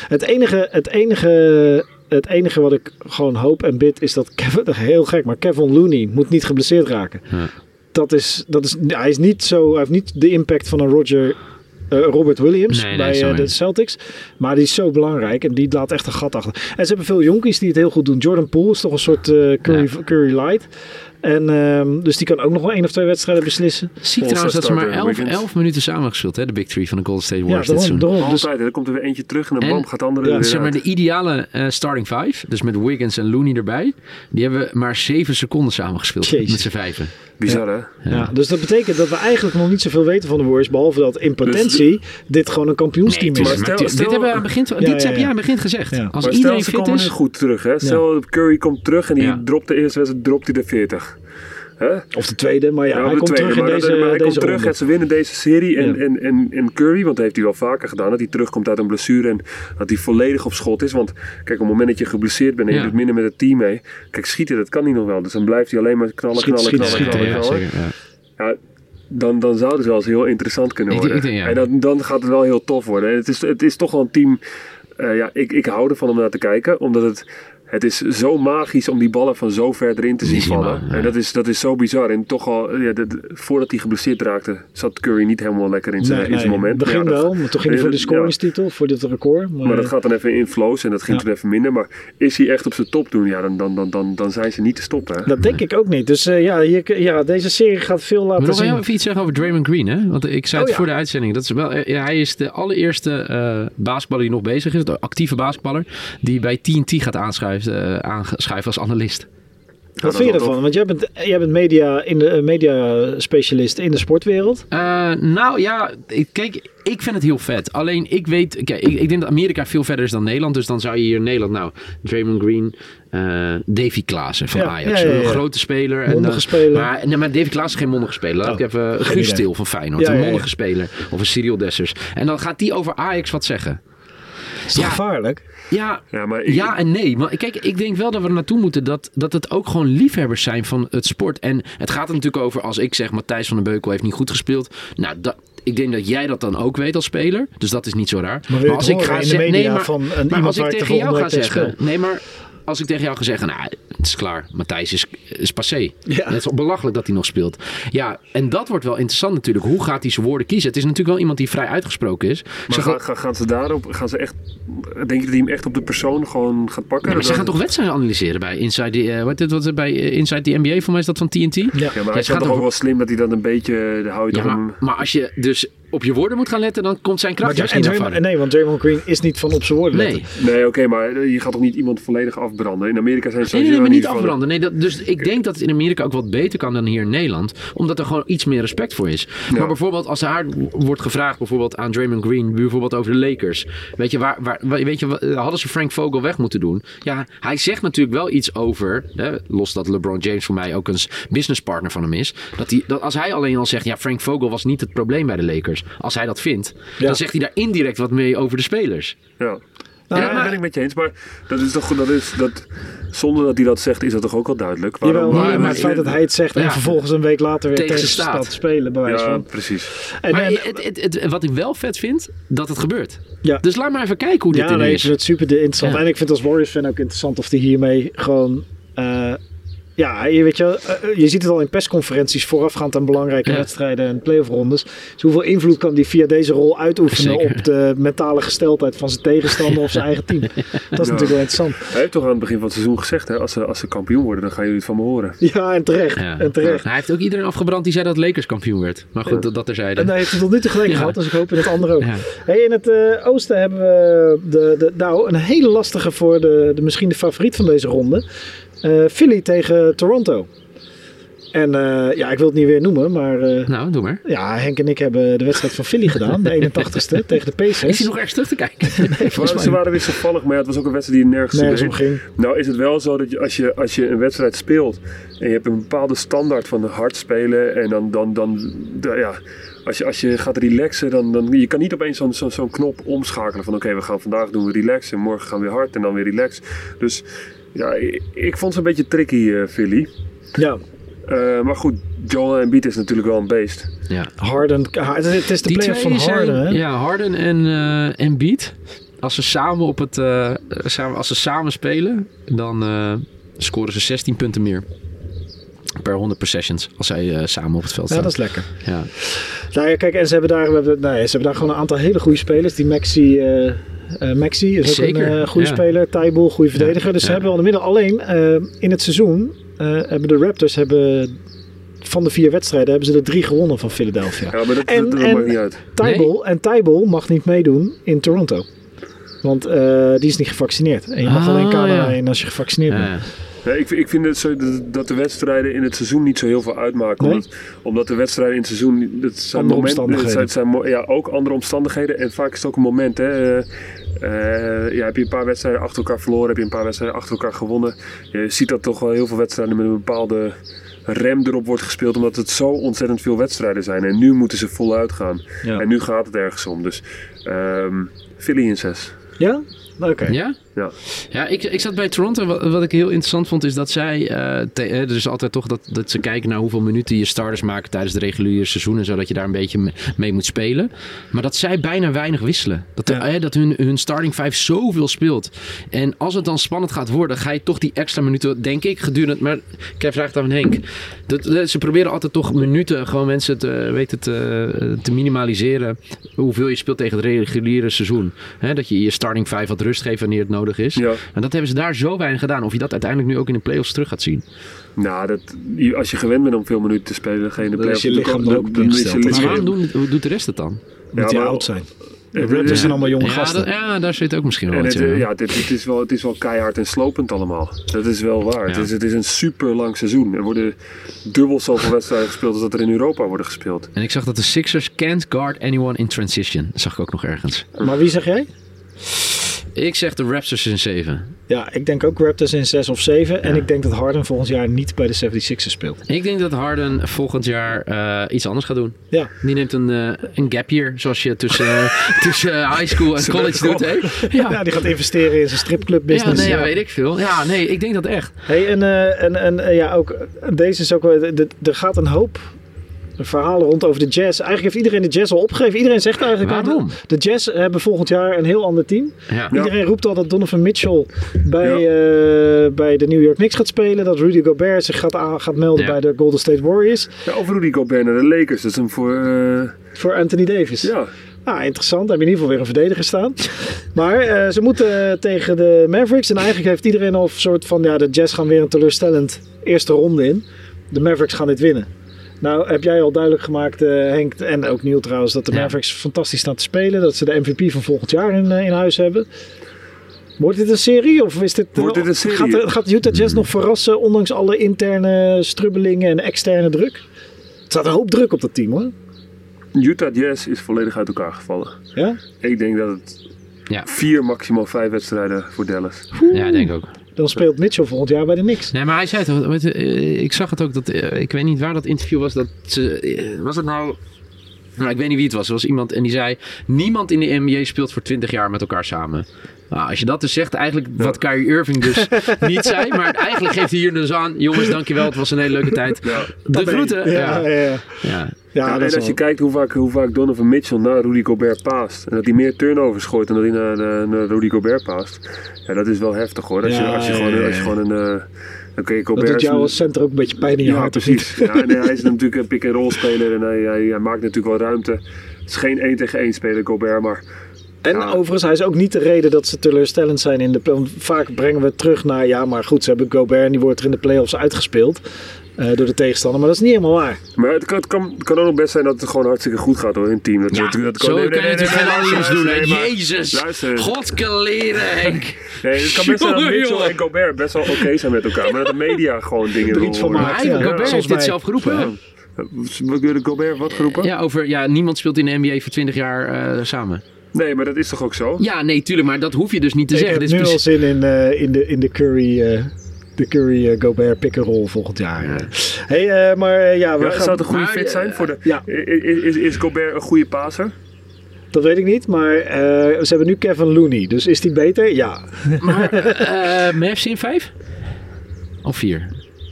Het enige, het, enige, het enige wat ik gewoon hoop en bid is dat Kevin, heel gek, maar Kevin Looney moet niet geblesseerd raken. Ja. Dat is, dat is, hij is niet zo, hij heeft niet de impact van een Roger, eh, Robert Williams Nee, bij eh, de Celtics, maar die is zo belangrijk en die laat echt een gat achter. En ze hebben veel jonkies die het heel goed doen. Jordan Poole is toch een soort eh, Curry, Curry light. En ehm, dus die kan ook nog wel één of twee wedstrijden beslissen. All-Star trouwens dat ze maar starter 11, Wiggins. 11 minuten samen gespeeld hè, de Big Three van de Golden State Ja, Warriors dit daarom, seizoen. daarom. Dus, Altijd, er komt er weer eentje terug en dan bam, gaat de andere ja, er weer Zeg maar de ideale eh, starting five, dus met Wiggins en Looney erbij, die hebben maar 7 seconden samen gespeeld Jezus. met z'n vijven. Bizar hè? ja. dus dat betekent dat we eigenlijk nog niet zoveel weten van de Warriors, behalve dat in potentie dit gewoon een kampioensteam Nee, is. stel- dit- stel- dit hebben we aan het begin, Ja, dit ja, heb ja. jij aan het begin gezegd. Ja. Als maar stel, iedereen ze fit komen is, goed terug. Hè? Stel, Curry komt terug en die Ja. dropt de eerste wedstrijd, dropt hij de 40. Hè? Of de tweede, maar ja, Ja, hij komt tweede, terug in maar deze, dat- maar hij deze komt terug en ze winnen deze serie. En, Ja. en, en, en Curry, want dat heeft hij wel vaker gedaan, dat hij terugkomt uit een blessure en dat hij volledig op schot is. Want kijk, op het moment dat je geblesseerd bent en je doet minder met het team mee, kijk, schieten, dat kan hij nog wel. Dus dan blijft hij alleen maar knallen, Schiet, knallen, schiet, knallen, schieten, knallen, ja, knallen. zeker, ja. Ja, dan, dan zou het wel eens heel interessant kunnen worden. ik ja. En dan, dan gaat het wel heel tof worden. En het, is, het is toch wel een team. eh, ja, ik, ik hou ervan om naar te kijken. Omdat het, het is zo magisch om die ballen van zo ver erin te zien vallen. ja. En dat is, dat is zo bizar. En toch al, ja, de- voordat hij geblesseerd raakte, zat Curry niet helemaal lekker in zijn, Nee, in zijn nee, moment. begin Maar ja, dat- wel, maar toen ging hij voor de ja. scoringstitel, voor dit record. Maar, Maar dat gaat dan even in flows en dat ging Ja. toen even minder. Maar is hij echt op zijn top doen, ja, dan, dan, dan, dan, dan zijn ze niet te stoppen. Hè? dat denk ik ook niet. Dus eh, ja, hier, ja, deze serie gaat veel Maar laten nog zien. heel even iets zeggen over Draymond Green, hè? Want ik zei Oh, het ja. voor de uitzending. Dat is wel, eh, ja, hij is de allereerste eh basketballer die nog bezig is, de actieve basketballer, die bij TNT gaat aanschuiven, eh, aanschuiven als analist. Wat vind je ervan? Want jij bent, jij bent media, in de, eh, media specialist in de sportwereld. Eh, nou ja, ik- kijk, ik vind het heel vet. Alleen ik weet, kijk, ik, ik denk dat Amerika veel verder is dan Nederland. Dus dan zou je hier in Nederland, nou, Draymond Green, eh, Davy Klaassen van Ja, Ajax. ja, ja, ja. Een grote speler. En, Mondige speler. Maar, nee, maar Davy Klaassen is geen mondige speler. Laat Oh, ik even geen Guus. Stil van Feyenoord. Ja, een ja, ja. mondige speler. Of een Cyril Dessers. En dan gaat die over Ajax wat zeggen. Is Ja. gevaarlijk? Ja, Ja, maar ik- ja en nee. Maar kijk, ik denk wel dat we er naartoe moeten dat, dat het ook gewoon liefhebbers zijn van het sport. En het gaat er natuurlijk over als ik zeg Matthijs van den Beukel heeft niet goed gespeeld. Nou, dat, ik denk dat jij dat dan ook weet als speler. Dus dat is niet zo raar. Maar als ik ga in de zeggen- media nee, maar, van een maar iemand als ik tegen jou ga zeggen. Nee, maar als ik tegen jou ga zeggen, nou, het is klaar. Matthijs is, is passé. Ja. Het is wel belachelijk dat hij nog speelt. Ja, en dat wordt wel interessant natuurlijk. Hoe gaat hij zijn woorden kiezen? Het is natuurlijk wel iemand die vrij uitgesproken is. Maar Ze gaan, gaan- ze daarop, gaan ze echt, denk je dat hij hem echt op de persoon gewoon gaat pakken? Maar ze gaan toch wedstrijden analyseren bij Inside the, eh, wat, dit- wat, bij eh, Inside the NBA? Voor mij is dat van TNT. Ja. Ja, maar Ja, hij het is toch ook wel slim dat hij dan een beetje, de hou je Ja, maar als je dus op je woorden moet gaan letten, dan komt zijn kracht juist niet naar Draymond- voren. nee, want Draymond Green is niet van op zijn woorden Nee. letten. Nee, oké, maar je gaat toch niet iemand volledig afbranden? In Amerika zijn ze Nee, nee, nee, maar niet van- afbranden. Nee, dat, dus ik denk dat het in Amerika ook wat beter kan dan hier in Nederland. Omdat er gewoon iets meer respect voor is. Maar bijvoorbeeld als er haar wordt gevraagd bijvoorbeeld aan Draymond Green, bijvoorbeeld over de Lakers. Weet je, waar, waar, weet je, wa- hadden ze Frank Vogel weg moeten doen? Ja, hij zegt natuurlijk wel iets over, hè, los dat LeBron James voor mij ook een businesspartner van hem is. Dat, hij, dat als hij alleen al zegt, ja, Frank Vogel was niet het probleem bij de Lakers. Als hij dat vindt, Ja. dan zegt hij daar indirect wat mee over de spelers. Ja. Nou, ja, maar- dat ben ik met je eens. Maar dat is toch dat is dat zonder dat hij dat zegt, is dat toch ook al duidelijk. Waarom- Jawel, maar, maar het feit dat hij het zegt en Ja. vervolgens een week later weer Tegen tegen, staat. spelen, bij wijze Ja, van. precies. En, Maar en- het, het, het- wat ik wel vet vind, dat het gebeurt. ja. Dus laat maar even kijken hoe dit Ja, er nu nee, ik is. vind het super interessant. Ja. En ik vind als Warriors-fan ook interessant of hij hiermee gewoon... eh, ja, je, weet je, wel, eh, je ziet het al in persconferenties voorafgaand aan belangrijke Ja. wedstrijden en playoff-rondes. Dus hoeveel invloed kan die via deze rol uitoefenen Zeker. op de mentale gesteldheid van zijn tegenstander of zijn eigen team? Dat is natuurlijk wel interessant. Hij heeft toch aan het begin van het seizoen gezegd, hè, als, ze, als ze kampioen worden, dan gaan jullie het van me horen. Ja, en terecht. Ja. En terecht. Hij heeft ook iedereen afgebrand die zei dat Lakers kampioen werd. Maar goed, Ja. dat, dat terzijde. En hij heeft het tot nu toe gelijk Ja. gehad, dus ik hoop in het andere ook. Ja. Hey, in het eh, oosten hebben we de, de, nou, een hele lastige voor de, de misschien de favoriet van deze ronde. Eh, Philly tegen Toronto. En eh, ja, ik wil het niet weer noemen, maar eh, Nou, doe maar. ja, Henk en ik hebben de wedstrijd van Philly gedaan, de 81ste tegen de Is Pacers. hij nog ergens terug te kijken? Maar ze waren wisselvallig, maar ja, het was ook een wedstrijd die nergens, Nergens om ging. Nou is het wel zo dat je, als, je, als je een wedstrijd speelt en je hebt een bepaalde standaard van hard spelen en dan, dan, dan ja, als je, als je gaat relaxen, dan, dan je kan niet opeens zo'n zo'n knop omschakelen van oké, we gaan vandaag doen we relax en morgen gaan we weer hard en dan weer relax. Dus ja, ik, ik vond ze een beetje tricky, eh, Philly. Ja, Eh, maar goed, Joel Embiid is natuurlijk wel een beest. Ja. Harden. Ha- Het is, de Die playoff van Harden, zijn, hè? ja, Harden en uh, Embiid. Als ze samen op het, eh, samen, als ze samen spelen, dan eh, scoren ze 16 punten meer. Per 100 possessions, als zij eh, samen op het veld Ja, staan. dat is lekker. Ja. Nou ja, kijk, en ze hebben daar, we hebben, nou ja, ze hebben daar gewoon een aantal hele goede spelers. Die Maxi, eh eh, Maxi is ook Zeker, een eh, goede ja. speler. Tybull, goede verdediger. Dus ze hebben wel in de middel. Alleen eh, in het seizoen eh, hebben de Raptors hebben, van de vier wedstrijden hebben ze er drie gewonnen van Philadelphia. Ja, maar dat, En- dat, dat en- maakt niet uit. Tybull, En Tybull mag niet meedoen in Toronto. Want eh, die is niet gevaccineerd. En je mag Ah, alleen Canada ja. in als je gevaccineerd bent. Ja. Ik, ik vind het zo, dat- de wedstrijden in het seizoen niet zo heel veel uitmaken. Nee? Omdat, omdat de wedstrijden in het seizoen. Dat zijn Andere momenten, omstandigheden. Het zijn, het ja, ook andere omstandigheden. En vaak is het ook een moment. Hè. Eh, eh, ja, heb je een paar wedstrijden achter elkaar verloren, heb je een paar wedstrijden achter elkaar gewonnen. Je ziet dat toch wel heel veel wedstrijden met een bepaalde rem erop wordt gespeeld. Omdat het zo ontzettend veel wedstrijden zijn. En nu moeten ze voluit gaan. Ja. En nu gaat het ergens om. Dus ehm Philly in 6. Ja? Oké. Ja? Ja. Ja, ik, ik zat bij Toronto. Wat, wat ik heel interessant vond, is dat zij. eh te- hè, er is altijd toch dat, dat ze kijken naar hoeveel minuten je starters maken tijdens het reguliere seizoen. En zodat je daar een beetje me- mee moet spelen. Maar dat zij bijna weinig wisselen. Dat, Ja. hè, dat hun, hun starting five zoveel speelt. En als het dan spannend gaat worden, ga je toch die extra minuten, denk ik, gedurende. Maar ik heb vraag aan Henk. Dat, dat- ze proberen altijd toch minuten, gewoon mensen te, weet het, te, te minimaliseren. Hoeveel je speelt tegen het reguliere seizoen. Hè, dat je je starting five wat rust geeft wanneer het nodig is. Ja. En dat hebben ze daar zo weinig gedaan. Of je dat uiteindelijk nu ook in de playoffs terug gaat zien. Nou, dat, je- als je gewend bent om veel minuten te spelen, dan ga je in de Dan is playoffs je lichaam er ook dan is je ingesteld. Maar waarom doen, hoe doet de rest het dan? Moet Ja, maar- oud zijn. De Raptors zijn allemaal jonge ja, gasten. dat- ja, daar zit ook misschien wel En wat het, in. ja, dit, het, is wel, het is wel keihard en slopend allemaal. Dat is wel waar. Ja. Het, is, het is een super lang seizoen. Er worden dubbel zoveel wedstrijden gespeeld als dat er in Europa worden gespeeld. En ik zag dat de Sixers can't guard anyone in transition. Dat zag ik ook nog ergens. Maar wie zeg jij? Ik zeg de Raptors in 7. Ja, ik denk ook Raptors in 6 of 7. En ik denk dat Harden volgend jaar niet bij de 76ers speelt. Ik denk dat Harden volgend jaar eh, iets anders gaat doen. Ja. Die neemt een, eh, een gap year, zoals je tussen, eh, tussen high school en college doet. Hè? Ja. Ja, die gaat investeren in zijn stripclub Ja, business. nee, ja, weet ik veel. Ja, nee, ik denk dat echt. Hey, en, en, en ja, ook deze is ook wel. de- de- Er gaat een hoop verhalen rond over de Jazz. Eigenlijk heeft iedereen de Jazz al opgegeven. Iedereen zegt eigenlijk al, Waarom? De Jazz hebben volgend jaar een heel ander team. Ja. Ja. Iedereen roept al dat Donovan Mitchell bij, eh, bij de New York Knicks gaat spelen. Dat Rudy Gobert zich gaat, aan- gaat melden Ja. bij de Golden State Warriors. Ja, of Rudy Gobert naar de Lakers. Dat is hem voor... eh, Voor Anthony Davis. ja, Ah, interessant. Daar heb je in ieder geval weer een verdediger staan. Maar eh, ze moeten tegen de Mavericks. En eigenlijk heeft iedereen al een soort van... Ja, de Jazz gaan weer een teleurstellend eerste ronde in. De Mavericks gaan dit winnen. Nou, heb jij al duidelijk gemaakt, eh, Henk, en ook Neil trouwens, dat de Ja. Mavericks fantastisch staan te spelen. Dat ze de MVP van volgend jaar in, eh, in huis hebben. Wordt dit een serie? Of is dit, Wordt dit een serie? Gaat, de- gaat Utah Jazz nog verrassen, ondanks alle interne strubbelingen en externe druk? Er staat een hoop druk op dat team, hoor. Utah Jazz is volledig uit elkaar gevallen. Ja? Ik denk dat het Ja. vier, maximaal vijf wedstrijden voor Dallas. ja, ik denk ook. Dan speelt Mitchell volgend jaar bij de Knicks. Nee, maar hij zei toch, weet je, eh, ik zag het ook, dat, eh, ik weet niet waar dat interview was, dat ze, eh, was het nou, nou, ik weet niet wie het was, er was iemand en die zei, niemand in de NBA speelt voor 20 jaar met elkaar samen. Nou, als je dat dus zegt, eigenlijk wat Kyrie Irving dus niet zei, maar eigenlijk geeft hij hier dus aan, jongens, dankjewel, het was een hele leuke tijd. Ja. De groeten. Ja, ja, ja. Ja. En als je kijkt hoe vaak, hoe vaak Donovan Mitchell naar Rudy Gobert paast. En dat hij meer turnovers gooit dan dat hij naar, naar, naar Rudy Gobert paast. Ja, dat is wel heftig hoor. Als, je, als, je, gewoon, als je gewoon een... eh Gobert Dat doet jou als center ook een beetje pijn in je Ja, hart. precies. Ja, nee, hij is natuurlijk een pick-and-roll speler en hij, hij, hij maakt natuurlijk wel ruimte. Het is geen 1 tegen 1 speler, Gobert, maar En Ja. overigens, hij is ook niet de reden dat ze teleurstellend zijn in de Vaak brengen we het terug naar, ja, maar goed, ze hebben Gobert en die wordt er in de playoffs uitgespeeld door de tegenstander. Maar dat is niet helemaal waar. Maar het kan, het, kan, het kan ook nog best zijn dat het gewoon hartstikke goed gaat hoor, in het team. Dat, Ja, dat, dat zo nee, kan je nee, natuurlijk nee, geen nee, analyse doen. nee, maar- Jezus, godkeleren Henk. Nee, het kan best zijn dat Mitchell en Gobert best wel oké zijn met elkaar. Maar dat de media gewoon dingen Er iets van hij, Ja, Gobert heeft dit zelf geroepen, hè? Wat wilde Gobert wat geroepen? Ja, over, ja, niemand speelt in de NBA voor 20 jaar eh, samen. Nee, maar dat is toch ook zo? Ja, nee, tuurlijk, maar dat hoef je dus niet te ik zeggen. heb Dit is nu al zin in, eh, in, de, in de Curry, eh, de Curry eh, Gobert pick-and-roll volgend jaar. Ja. Hey, eh, maar eh, ja, we Ja, gaan- zou het een goede Maar, fit zijn voor de... ja. Is, is, is Gobert een goede passer? dat weet ik niet. Maar eh, ze hebben nu Kevin Looney. Dus is die beter? Ja. Maar eh Mavs in 5? Of 4?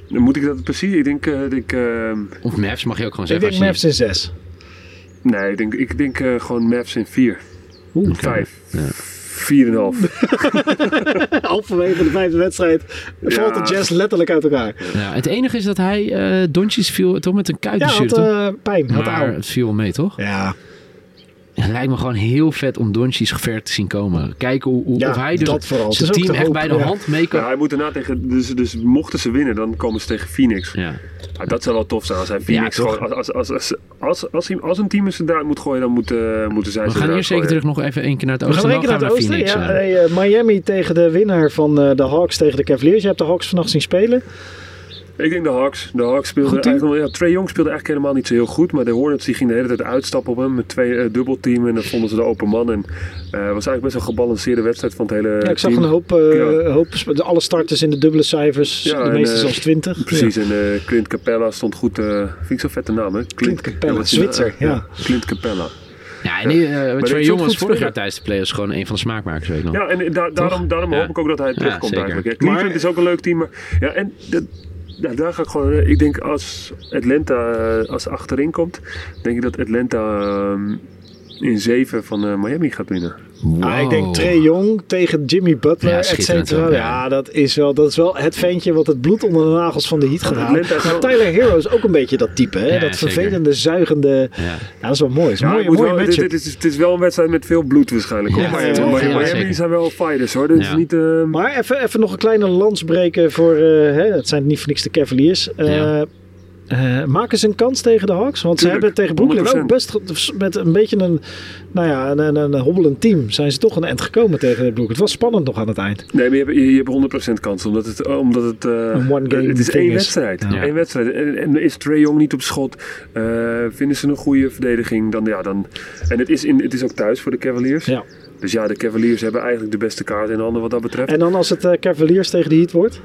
Dan moet ik dat precies... Ik denk... eh, ik, eh, Of Mavs mag je ook gewoon Ik zeggen. denk als je Mavs in 6. nee, ik denk, ik denk eh, gewoon Mavs in 4. Oeh, 5. Ja. 4,5. Halverwege de vijfde wedstrijd valt Ja. de Jazz letterlijk uit elkaar. Ja, het enige is dat hij, eh Doncic viel toch met een Ja, had toch? eh, pijn. Had maar het viel wel mee, toch? Ja, Het lijkt me gewoon heel vet om Doncic ver te zien komen. Kijken hoe, hoe- Ja, of hij dus dat vooral. zijn is team echt hoop, bij de ja. hand mee kan. Ja, hij moet daarna tegen... Dus, dus mochten ze winnen, dan komen ze tegen Phoenix. Ja. Ja, dat zou wel tof zijn als hij Phoenix gewoon... Als, als, als, als, als, hij- als een team ze eruit moet gooien, dan moeten, moeten zij We gaan eerst zeker terug nog even één keer naar het We gaan oosten. één keer dan naar het oosten. Phoenix. Ja, eh. hey, eh, Miami tegen de winnaar van eh, de Hawks tegen de Cavaliers. Je hebt de Hawks vannacht zien spelen. Ik denk de Hawks. De Hawks speelden eigenlijk... Ja, Trey Young speelde eigenlijk helemaal niet zo heel goed. Maar de Hornets die gingen de hele tijd uitstappen op hem. Met twee eh, dubbelteam. En dan vonden ze de open man. En eh, het was eigenlijk best wel een gebalanceerde wedstrijd van het hele Ja, ik zag team. een hoop, eh, Ja. hoop sp- de alle starters in de dubbele cijfers. Ja, de meeste eh, zelfs 20. Precies, en eh, Clint Capella stond goed. eh vind ik zo'n vette naam, hè? Clint Capella, wat is die Zwitser, ja. Clint Capella. Ja, en die, eh, Trae is Young was vorig jaar tijdens de playoffs gewoon een van de smaakmakers, weet ik nog. Ja, en da- daarom, daarom Ja. hoop ik ook dat hij terugkomt eigenlijk. Ja, Cleveland Maar- is ook een leuk team. Maar, ja, en dat, ja, daar ga ik gewoon... eh, Ik denk als Atlanta eh, als achterin komt... denk ik dat Atlanta ehm, in 7 van eh, Miami gaat winnen. Ah, ik denk. Trey Young tegen Jimmy Butler, Ja, et cetera. Ja, ja. dat, is wel, dat is wel het ventje wat het bloed onder de nagels van de Heat gaat halen. Maar Tyler Hero is ook een beetje dat type. Hè? Ja, dat zeker. vervelende, zuigende... Ja, Ja. dat is wel mooi. Het is mooie, mooie wel, dit, dit is, het is wel een wedstrijd met veel bloed waarschijnlijk. Ja, maar ja, maar- ja, Miami zeker. zijn wel fighters hoor. Dit is niet... eh, Maar even, even nog een kleine lans breken voor... eh, hè, het zijn niet voor niks de Cavaliers. Eh, Eh, maken ze een kans tegen de Hawks? Want ze hebben tegen Brooklyn 100%. ook best met een beetje een, nou ja, een, een, een hobbelend team zijn ze toch een eind gekomen tegen Brooklyn. Het was spannend nog aan het eind. Nee, maar je hebt, je hebt 100% kans. Omdat het, omdat het, eh, Een het is één is. wedstrijd. Ja. Één wedstrijd. En, en is Trae Young niet op schot? eh, vinden ze een goede verdediging? Dan, ja, dan, en het is, in, het is ook thuis voor de Cavaliers. Ja. Dus ja, de Cavaliers hebben eigenlijk de beste kaart in handen wat dat betreft. En dan als het eh, Cavaliers tegen de Heat wordt,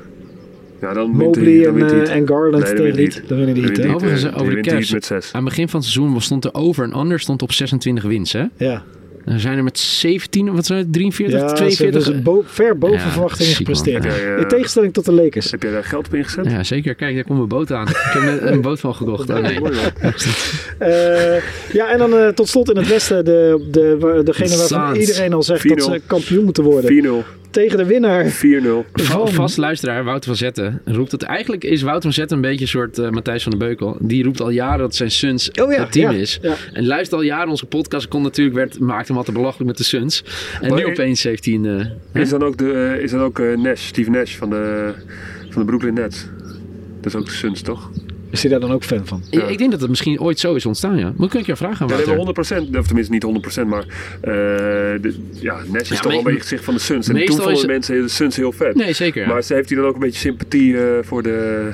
ja, dan dan en, eh, en Garland Nee, tegen Heat, Heat. dan winnen Heat. Overigens, eh, over de Cavs. met zes. Aan het begin van het seizoen stond de over en under stond op 26 wins. Hè? Ja, Dan zijn er met 17, wat zijn het, 43, ja ze 42. hebben dus bo- ver boven Ja, verwachtingen gepresteerd. Jij, eh, In tegenstelling tot de Lakers. Heb jij daar geld op ingezet? Ja, zeker. Kijk, daar komt mijn boot aan. Ik heb net een boot van gekocht. Oh, nee. Eh, ja, en dan eh, tot slot in het westen, de, de, waar- degene waarvan iedereen al zegt 4-0. dat ze kampioen moeten worden. 4-0. Tegen de winnaar 4-0. Va- van... vast luisteraar, Wouter van Zetten, roept het. Eigenlijk is Wouter van Zetten een beetje een soort eh, Matthijs van den Beukel. Die roept al jaren dat zijn Suns Oh ja, het team ja, is. ja. En luistert al jaren onze podcast. Kon natuurlijk, werd, maakte hem altijd belachelijk met de Suns. En Maar nu opeens heeft hij een... eh? Is dan ook, de, eh, is dan ook eh, Nash, Steve Nash van de, van de Brooklyn Nets? Dat is ook de Suns, toch? Is hij daar dan ook fan van? Ik, ik denk dat het misschien ooit zo is ontstaan, ja. Moet ik keer vragen aan Ja, nee, Wouter? maar 100%, of tenminste niet 100%, maar eh, de, ja, Nash is Ja, toch wel een beetje het gezicht van de Suns. En toen vonden mensen de Suns heel vet. Nee, zeker. ja. Maar ze heeft hij dan ook een beetje sympathie eh, voor, de,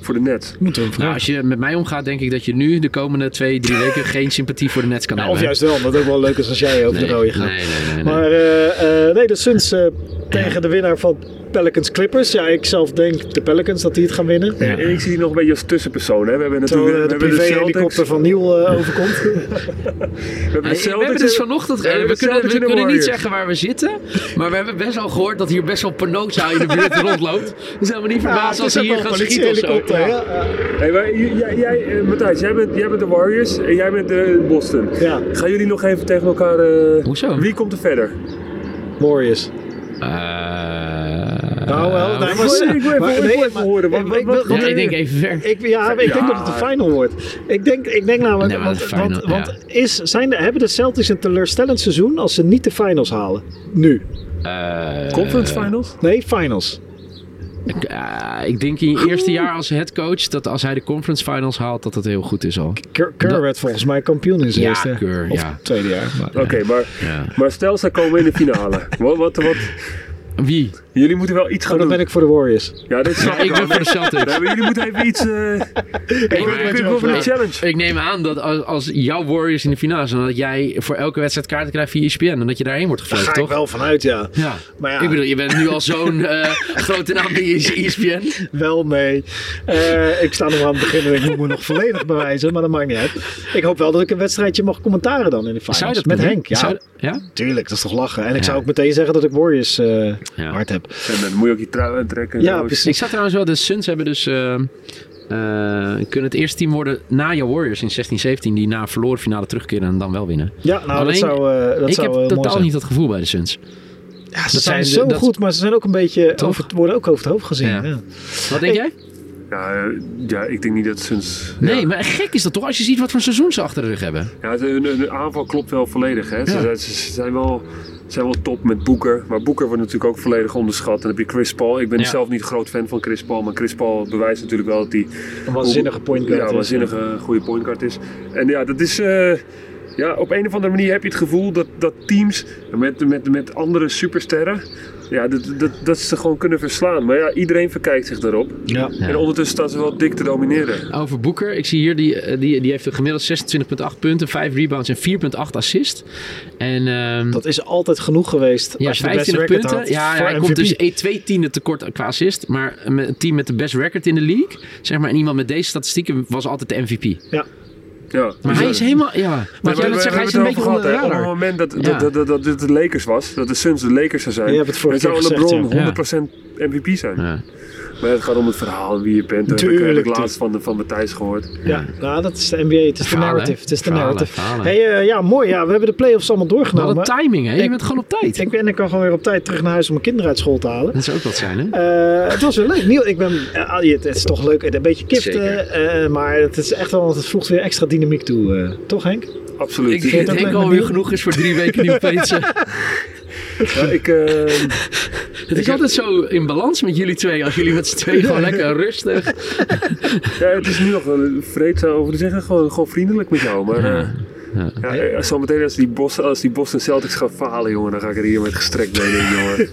voor de Nets? Moeten we hem Nou, als je met mij omgaat, denk ik dat je nu de komende twee, drie weken geen sympathie voor de Nets kan Ja, hebben. of juist wel, het ook wel leuk is als jij over nee, de rode gaat. Nee, nee, nee. nee. Maar eh, eh, nee, de Suns eh, tegen de winnaar van Pelicans Clippers. Ja, ik zelf denk de Pelicans dat die het gaan winnen. Ja. En ik zie die nog een beetje als tussenpersoon. Hè. We hebben Terwijl natuurlijk eh, we de privéhelikopter Celtics, van Niel eh, overkomt. We hebben de Hey, we hebben dus en- vanochtend, Ja, eh, we, kunnen, we kunnen niet Warriors. zeggen waar we zitten, maar we hebben best wel gehoord dat hier best wel Panocha in de buurt rondloopt. Dus helemaal niet verbaasd als ze hier gaan schieten of zo. Hey, maar jij, jij, eh, Matthijs, jij bent, jij bent de Warriors en jij bent de Boston. Ja. Gaan jullie nog even tegen elkaar... eh, Hoezo? Wie komt er verder? Warriors. Eh, Nou wel, nee, ik maar, wil- ik wil even- maar- nee, even maar- horen, wat- ja, want ik denk even ver. Ik, ja, ik denk dat het de final wordt. Ik denk, ik denk namelijk, Nee, maar want, de final, want, is, zijn de, hebben de Celtics een teleurstellend seizoen als ze niet de finals halen? Nu. Eh, Conference Finals? Nee, finals. ik, eh, ik denk in je eerste jaar als headcoach dat als hij de conference finals haalt, dat dat heel goed is al. Kerr, werd volgens mij kampioen in zijn Ja, eerste. Kerr, of ja. tweede jaar. Maar, Oké, maar, Ja. maar stel ze komen in de finale. wat, wat, wat, Wie? Jullie moeten wel iets gaan Oh, dan doen. ben ik voor de Warriors. Ja, dit Ja, ik ben voor de Celtics. Nee, maar jullie moeten even iets... eh ik wil voor een challenge. Ik neem aan dat als, als jouw Warriors in de finale zijn, dat jij voor elke wedstrijd kaarten krijgt via ESPN en dat je daarheen wordt Daar gevlogen, ga ik toch? wel vanuit, ja. Ja. Maar ja. Ik bedoel, je bent nu al zo'n eh, grote naam bij ESPN. Wel mee. Eh, ik sta nog aan het begin en ik moet me nog volledig bewijzen, maar dat maakt niet uit. Ik hoop wel dat ik een wedstrijdje mag commentaren dan in de finals. Zou je dat Met doen? Henk, ja. Zou- ja? Tuurlijk, dat is toch lachen. En ik Ja. zou ook meteen zeggen dat ik Warriors eh, Ja. hard heb. En dan moet je ook je trui aantrekken. en Ja, zo. precies. Ik zag trouwens wel, de Suns hebben dus... eh, eh, kunnen het eerste team worden na jouw Warriors in 16-17 die na een verloren finale terugkeren en dan wel winnen. Ja, nou, Alleen, dat zou, eh, dat ik zou heb heel mooi totaal zijn. niet dat gevoel bij de Suns. Ja, ze dat zijn zo dat- goed, maar ze zijn ook een beetje over, worden ook over het hoofd gezien. Ja. Ja. Wat denk jij? Ja, ja, ik denk niet dat Suns... Nee, ja. maar gek is dat toch als je ziet wat voor seizoen ze achter de rug hebben. Ja, hun, hun aanval klopt wel volledig. Hè. Ze, Ja. ze zijn, wel, zijn wel top met Boeker. Maar Boeker wordt natuurlijk ook volledig onderschat. Dan heb je Chris Paul. Ik ben Ja. zelf niet een groot fan van Chris Paul. Maar Chris Paul bewijst natuurlijk wel dat hij... Een waanzinnige point guard Ja, een waanzinnige goede point guard is. En ja, dat is... eh, ja, op een of andere manier heb je het gevoel dat, dat teams met, met, met andere supersterren... Ja, dat, dat, dat ze gewoon kunnen verslaan. Maar ja, iedereen verkijkt zich daarop. Ja. Ja. En ondertussen staan ze wel dik te domineren. Over Boeker, ik zie hier, die, eh, die, die heeft een gemiddeld 26,8 punten, 5 rebounds en 4,8 assist. En ehm, Dat is altijd genoeg geweest ja, als je de best 25 record punten. had Ja, voor hij MVP. komt dus 1, 2 tienden tekort qua assist. Maar met een team met de best record in de league, zeg maar, en iemand met deze statistieken was altijd de MVP. Ja. Ja, Maar hij is helemaal, ja, Maar jij zegt, hij hebben is het een beetje gehad, onder de. Op het moment dat, Ja. dat, dat, dat, dat het de Lakers was, dat de Suns de Lakers zou zijn, Je hebt het vorige dan zou LeBron ja. 100% MVP zijn. Maar het gaat om het verhaal, wie je bent. Dat heb ik- heb Tuurlijk, ik laatst van, de, van Matthijs gehoord. Ja, nou, dat is de NBA. Het is de narrative. Het is de narrative. verhalen. Hey, eh, ja, mooi. Ja, we hebben de playoffs allemaal Wat doorgenomen. een timing, hè? Je Ik- bent gewoon op tijd. Ik ben ik kan gewoon weer op tijd terug naar huis om mijn kinderen uit school te halen. Dat zou ook wat zijn, hè? Eh, het was weer leuk. Niel, ik ben, Ali, het, is toch leuk. Een beetje kiften. Eh, maar het is echt wel, het voegt weer extra dynamiek toe. eh. toch Henk? Absoluut. Ik vind denk dat Henk alweer genoeg is voor drie weken nieuw. Ja, ik, eh, Het is altijd zo in balans met jullie twee. Als jullie met z'n tweeën gewoon lekker rustig. ja, het is nu nog wel vreedzaam over te zeggen. Gewoon, gewoon vriendelijk met jou. Maar Ja. Eh, Ja. ja, eh, zometeen als die, Boston, als die Boston Celtics gaan falen, jongen, dan ga ik er hier met gestrekt been in, jongen.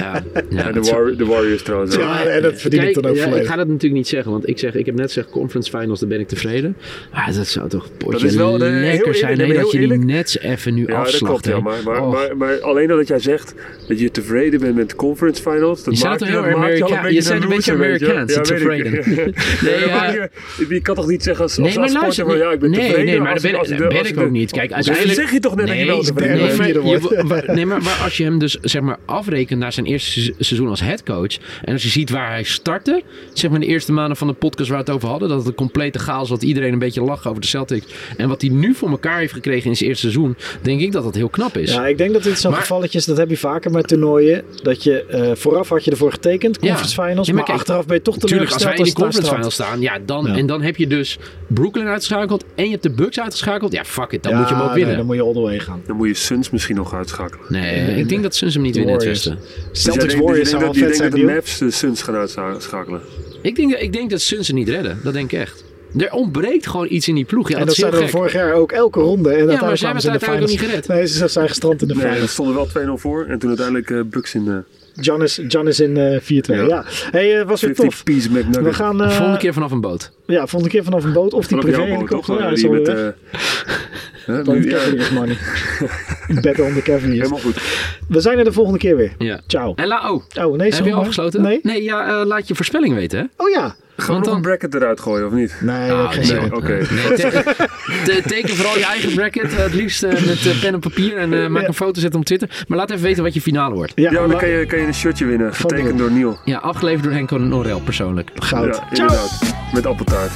Ja, ja, En de, War- Warriors trouwens. ook. Ja, en dat verdien ik dan ook ja, Ik ga dat natuurlijk niet zeggen, want ik, zeg, ik heb net gezegd conference finals, dan ben ik tevreden. Maar dat zou toch potje is wel de- heel lekker eerlijk, zijn nee, dat je heel die nets even nu Ja, dat afslacht. klopt. Maar, maar, Oh. maar, maar alleen dat jij zegt dat je tevreden bent met de conference finals, dat Je maakt toch je, heel dat maakt je al een Amerika- je beetje zei een beetje. Amerikaans, ik. tevreden. Nee, je kan toch niet zeggen als, sporter ja, ik ben tevreden. nee, maar dat ben, de- ik de- ook niet. Kijk, Dus uiteindelijk... zeg je toch net dat je wel nee, maar, je- nee, maar, maar als je hem dus zeg maar afrekent naar zijn eerste se- seizoen als headcoach. En als je ziet waar hij startte. Zeg maar de eerste maanden van de podcast waar we het over hadden. Dat het een complete chaos was. Dat iedereen een beetje lachen over de Celtics. En wat hij nu voor elkaar heeft gekregen in zijn eerste seizoen. Denk ik dat dat heel knap is. Ja, ik denk dat dit zo'n gevalletje is, dat heb je vaker met toernooien. Dat je eh, vooraf had je ervoor getekend, conference finals, maar maar, kijk, achteraf ben je toch Tuurlijk, als wij in teleurgesteld die het conference finals staan, ja, dan, en dan heb je dus Brooklyn uitgeschakeld en je hebt de Bucks uitgeschakeld. Ja, fuck it, dan Ja, moet je hem ook nee, winnen. dan moet je all the way gaan. Dan moet je Suns misschien nog uitschakelen. Nee, ik denk dat Suns hem niet winnen in het Warriors. westen. Dus jij Celtics Warriors je zou wel dat- vet zijn, dat de. Mavs de Suns gaan uitschakelen. Ik denk, ik denk dat Suns het niet redden. Dat denk ik echt. Er ontbreekt gewoon iets in die ploeg. Ja, en dat, dat zeiden we vorig jaar ook elke ronde. En maar zij kwamen ze in hebben de het uiteindelijk finals. niet Nee, ze zijn gestrand in de Nee, er finals. stonden wel 2-0 voor. En toen uiteindelijk eh Bucks in de Giannis, Giannis in eh 4-2. Ja. Ja. Hey, eh, was weer 50 tof. piece McNugget. We gaan eh, Volgende keer vanaf een boot. ja, volgende keer vanaf een boot of die Vanaf privé boot, toch? Ja, dat die is met, hè, Dan ja, Cavaliers money. Better on the Cavaliers. Helemaal goed. We zijn er de volgende keer weer. Ja. Ciao. En la, oh, Oh, nee, heb je afgesloten? Nee? Nee, ja, eh, laat je voorspelling weten, hè? Oh ja. Gaan we Want nog dan- een bracket eruit gooien of niet? Nee, Ah, geen nee. Oké. Nee, te- te- teken vooral je eigen bracket. eh, het liefst eh, met pen en papier. En maak een foto zetten op Twitter. Maar laat even weten wat je finale wordt. Ja, Ja, dan kan je, kan je een shirtje winnen. Getekend door Neil. Ja, afgeleverd door Henko Norel persoonlijk. Goud. Ja, inderdaad. Met appeltaart.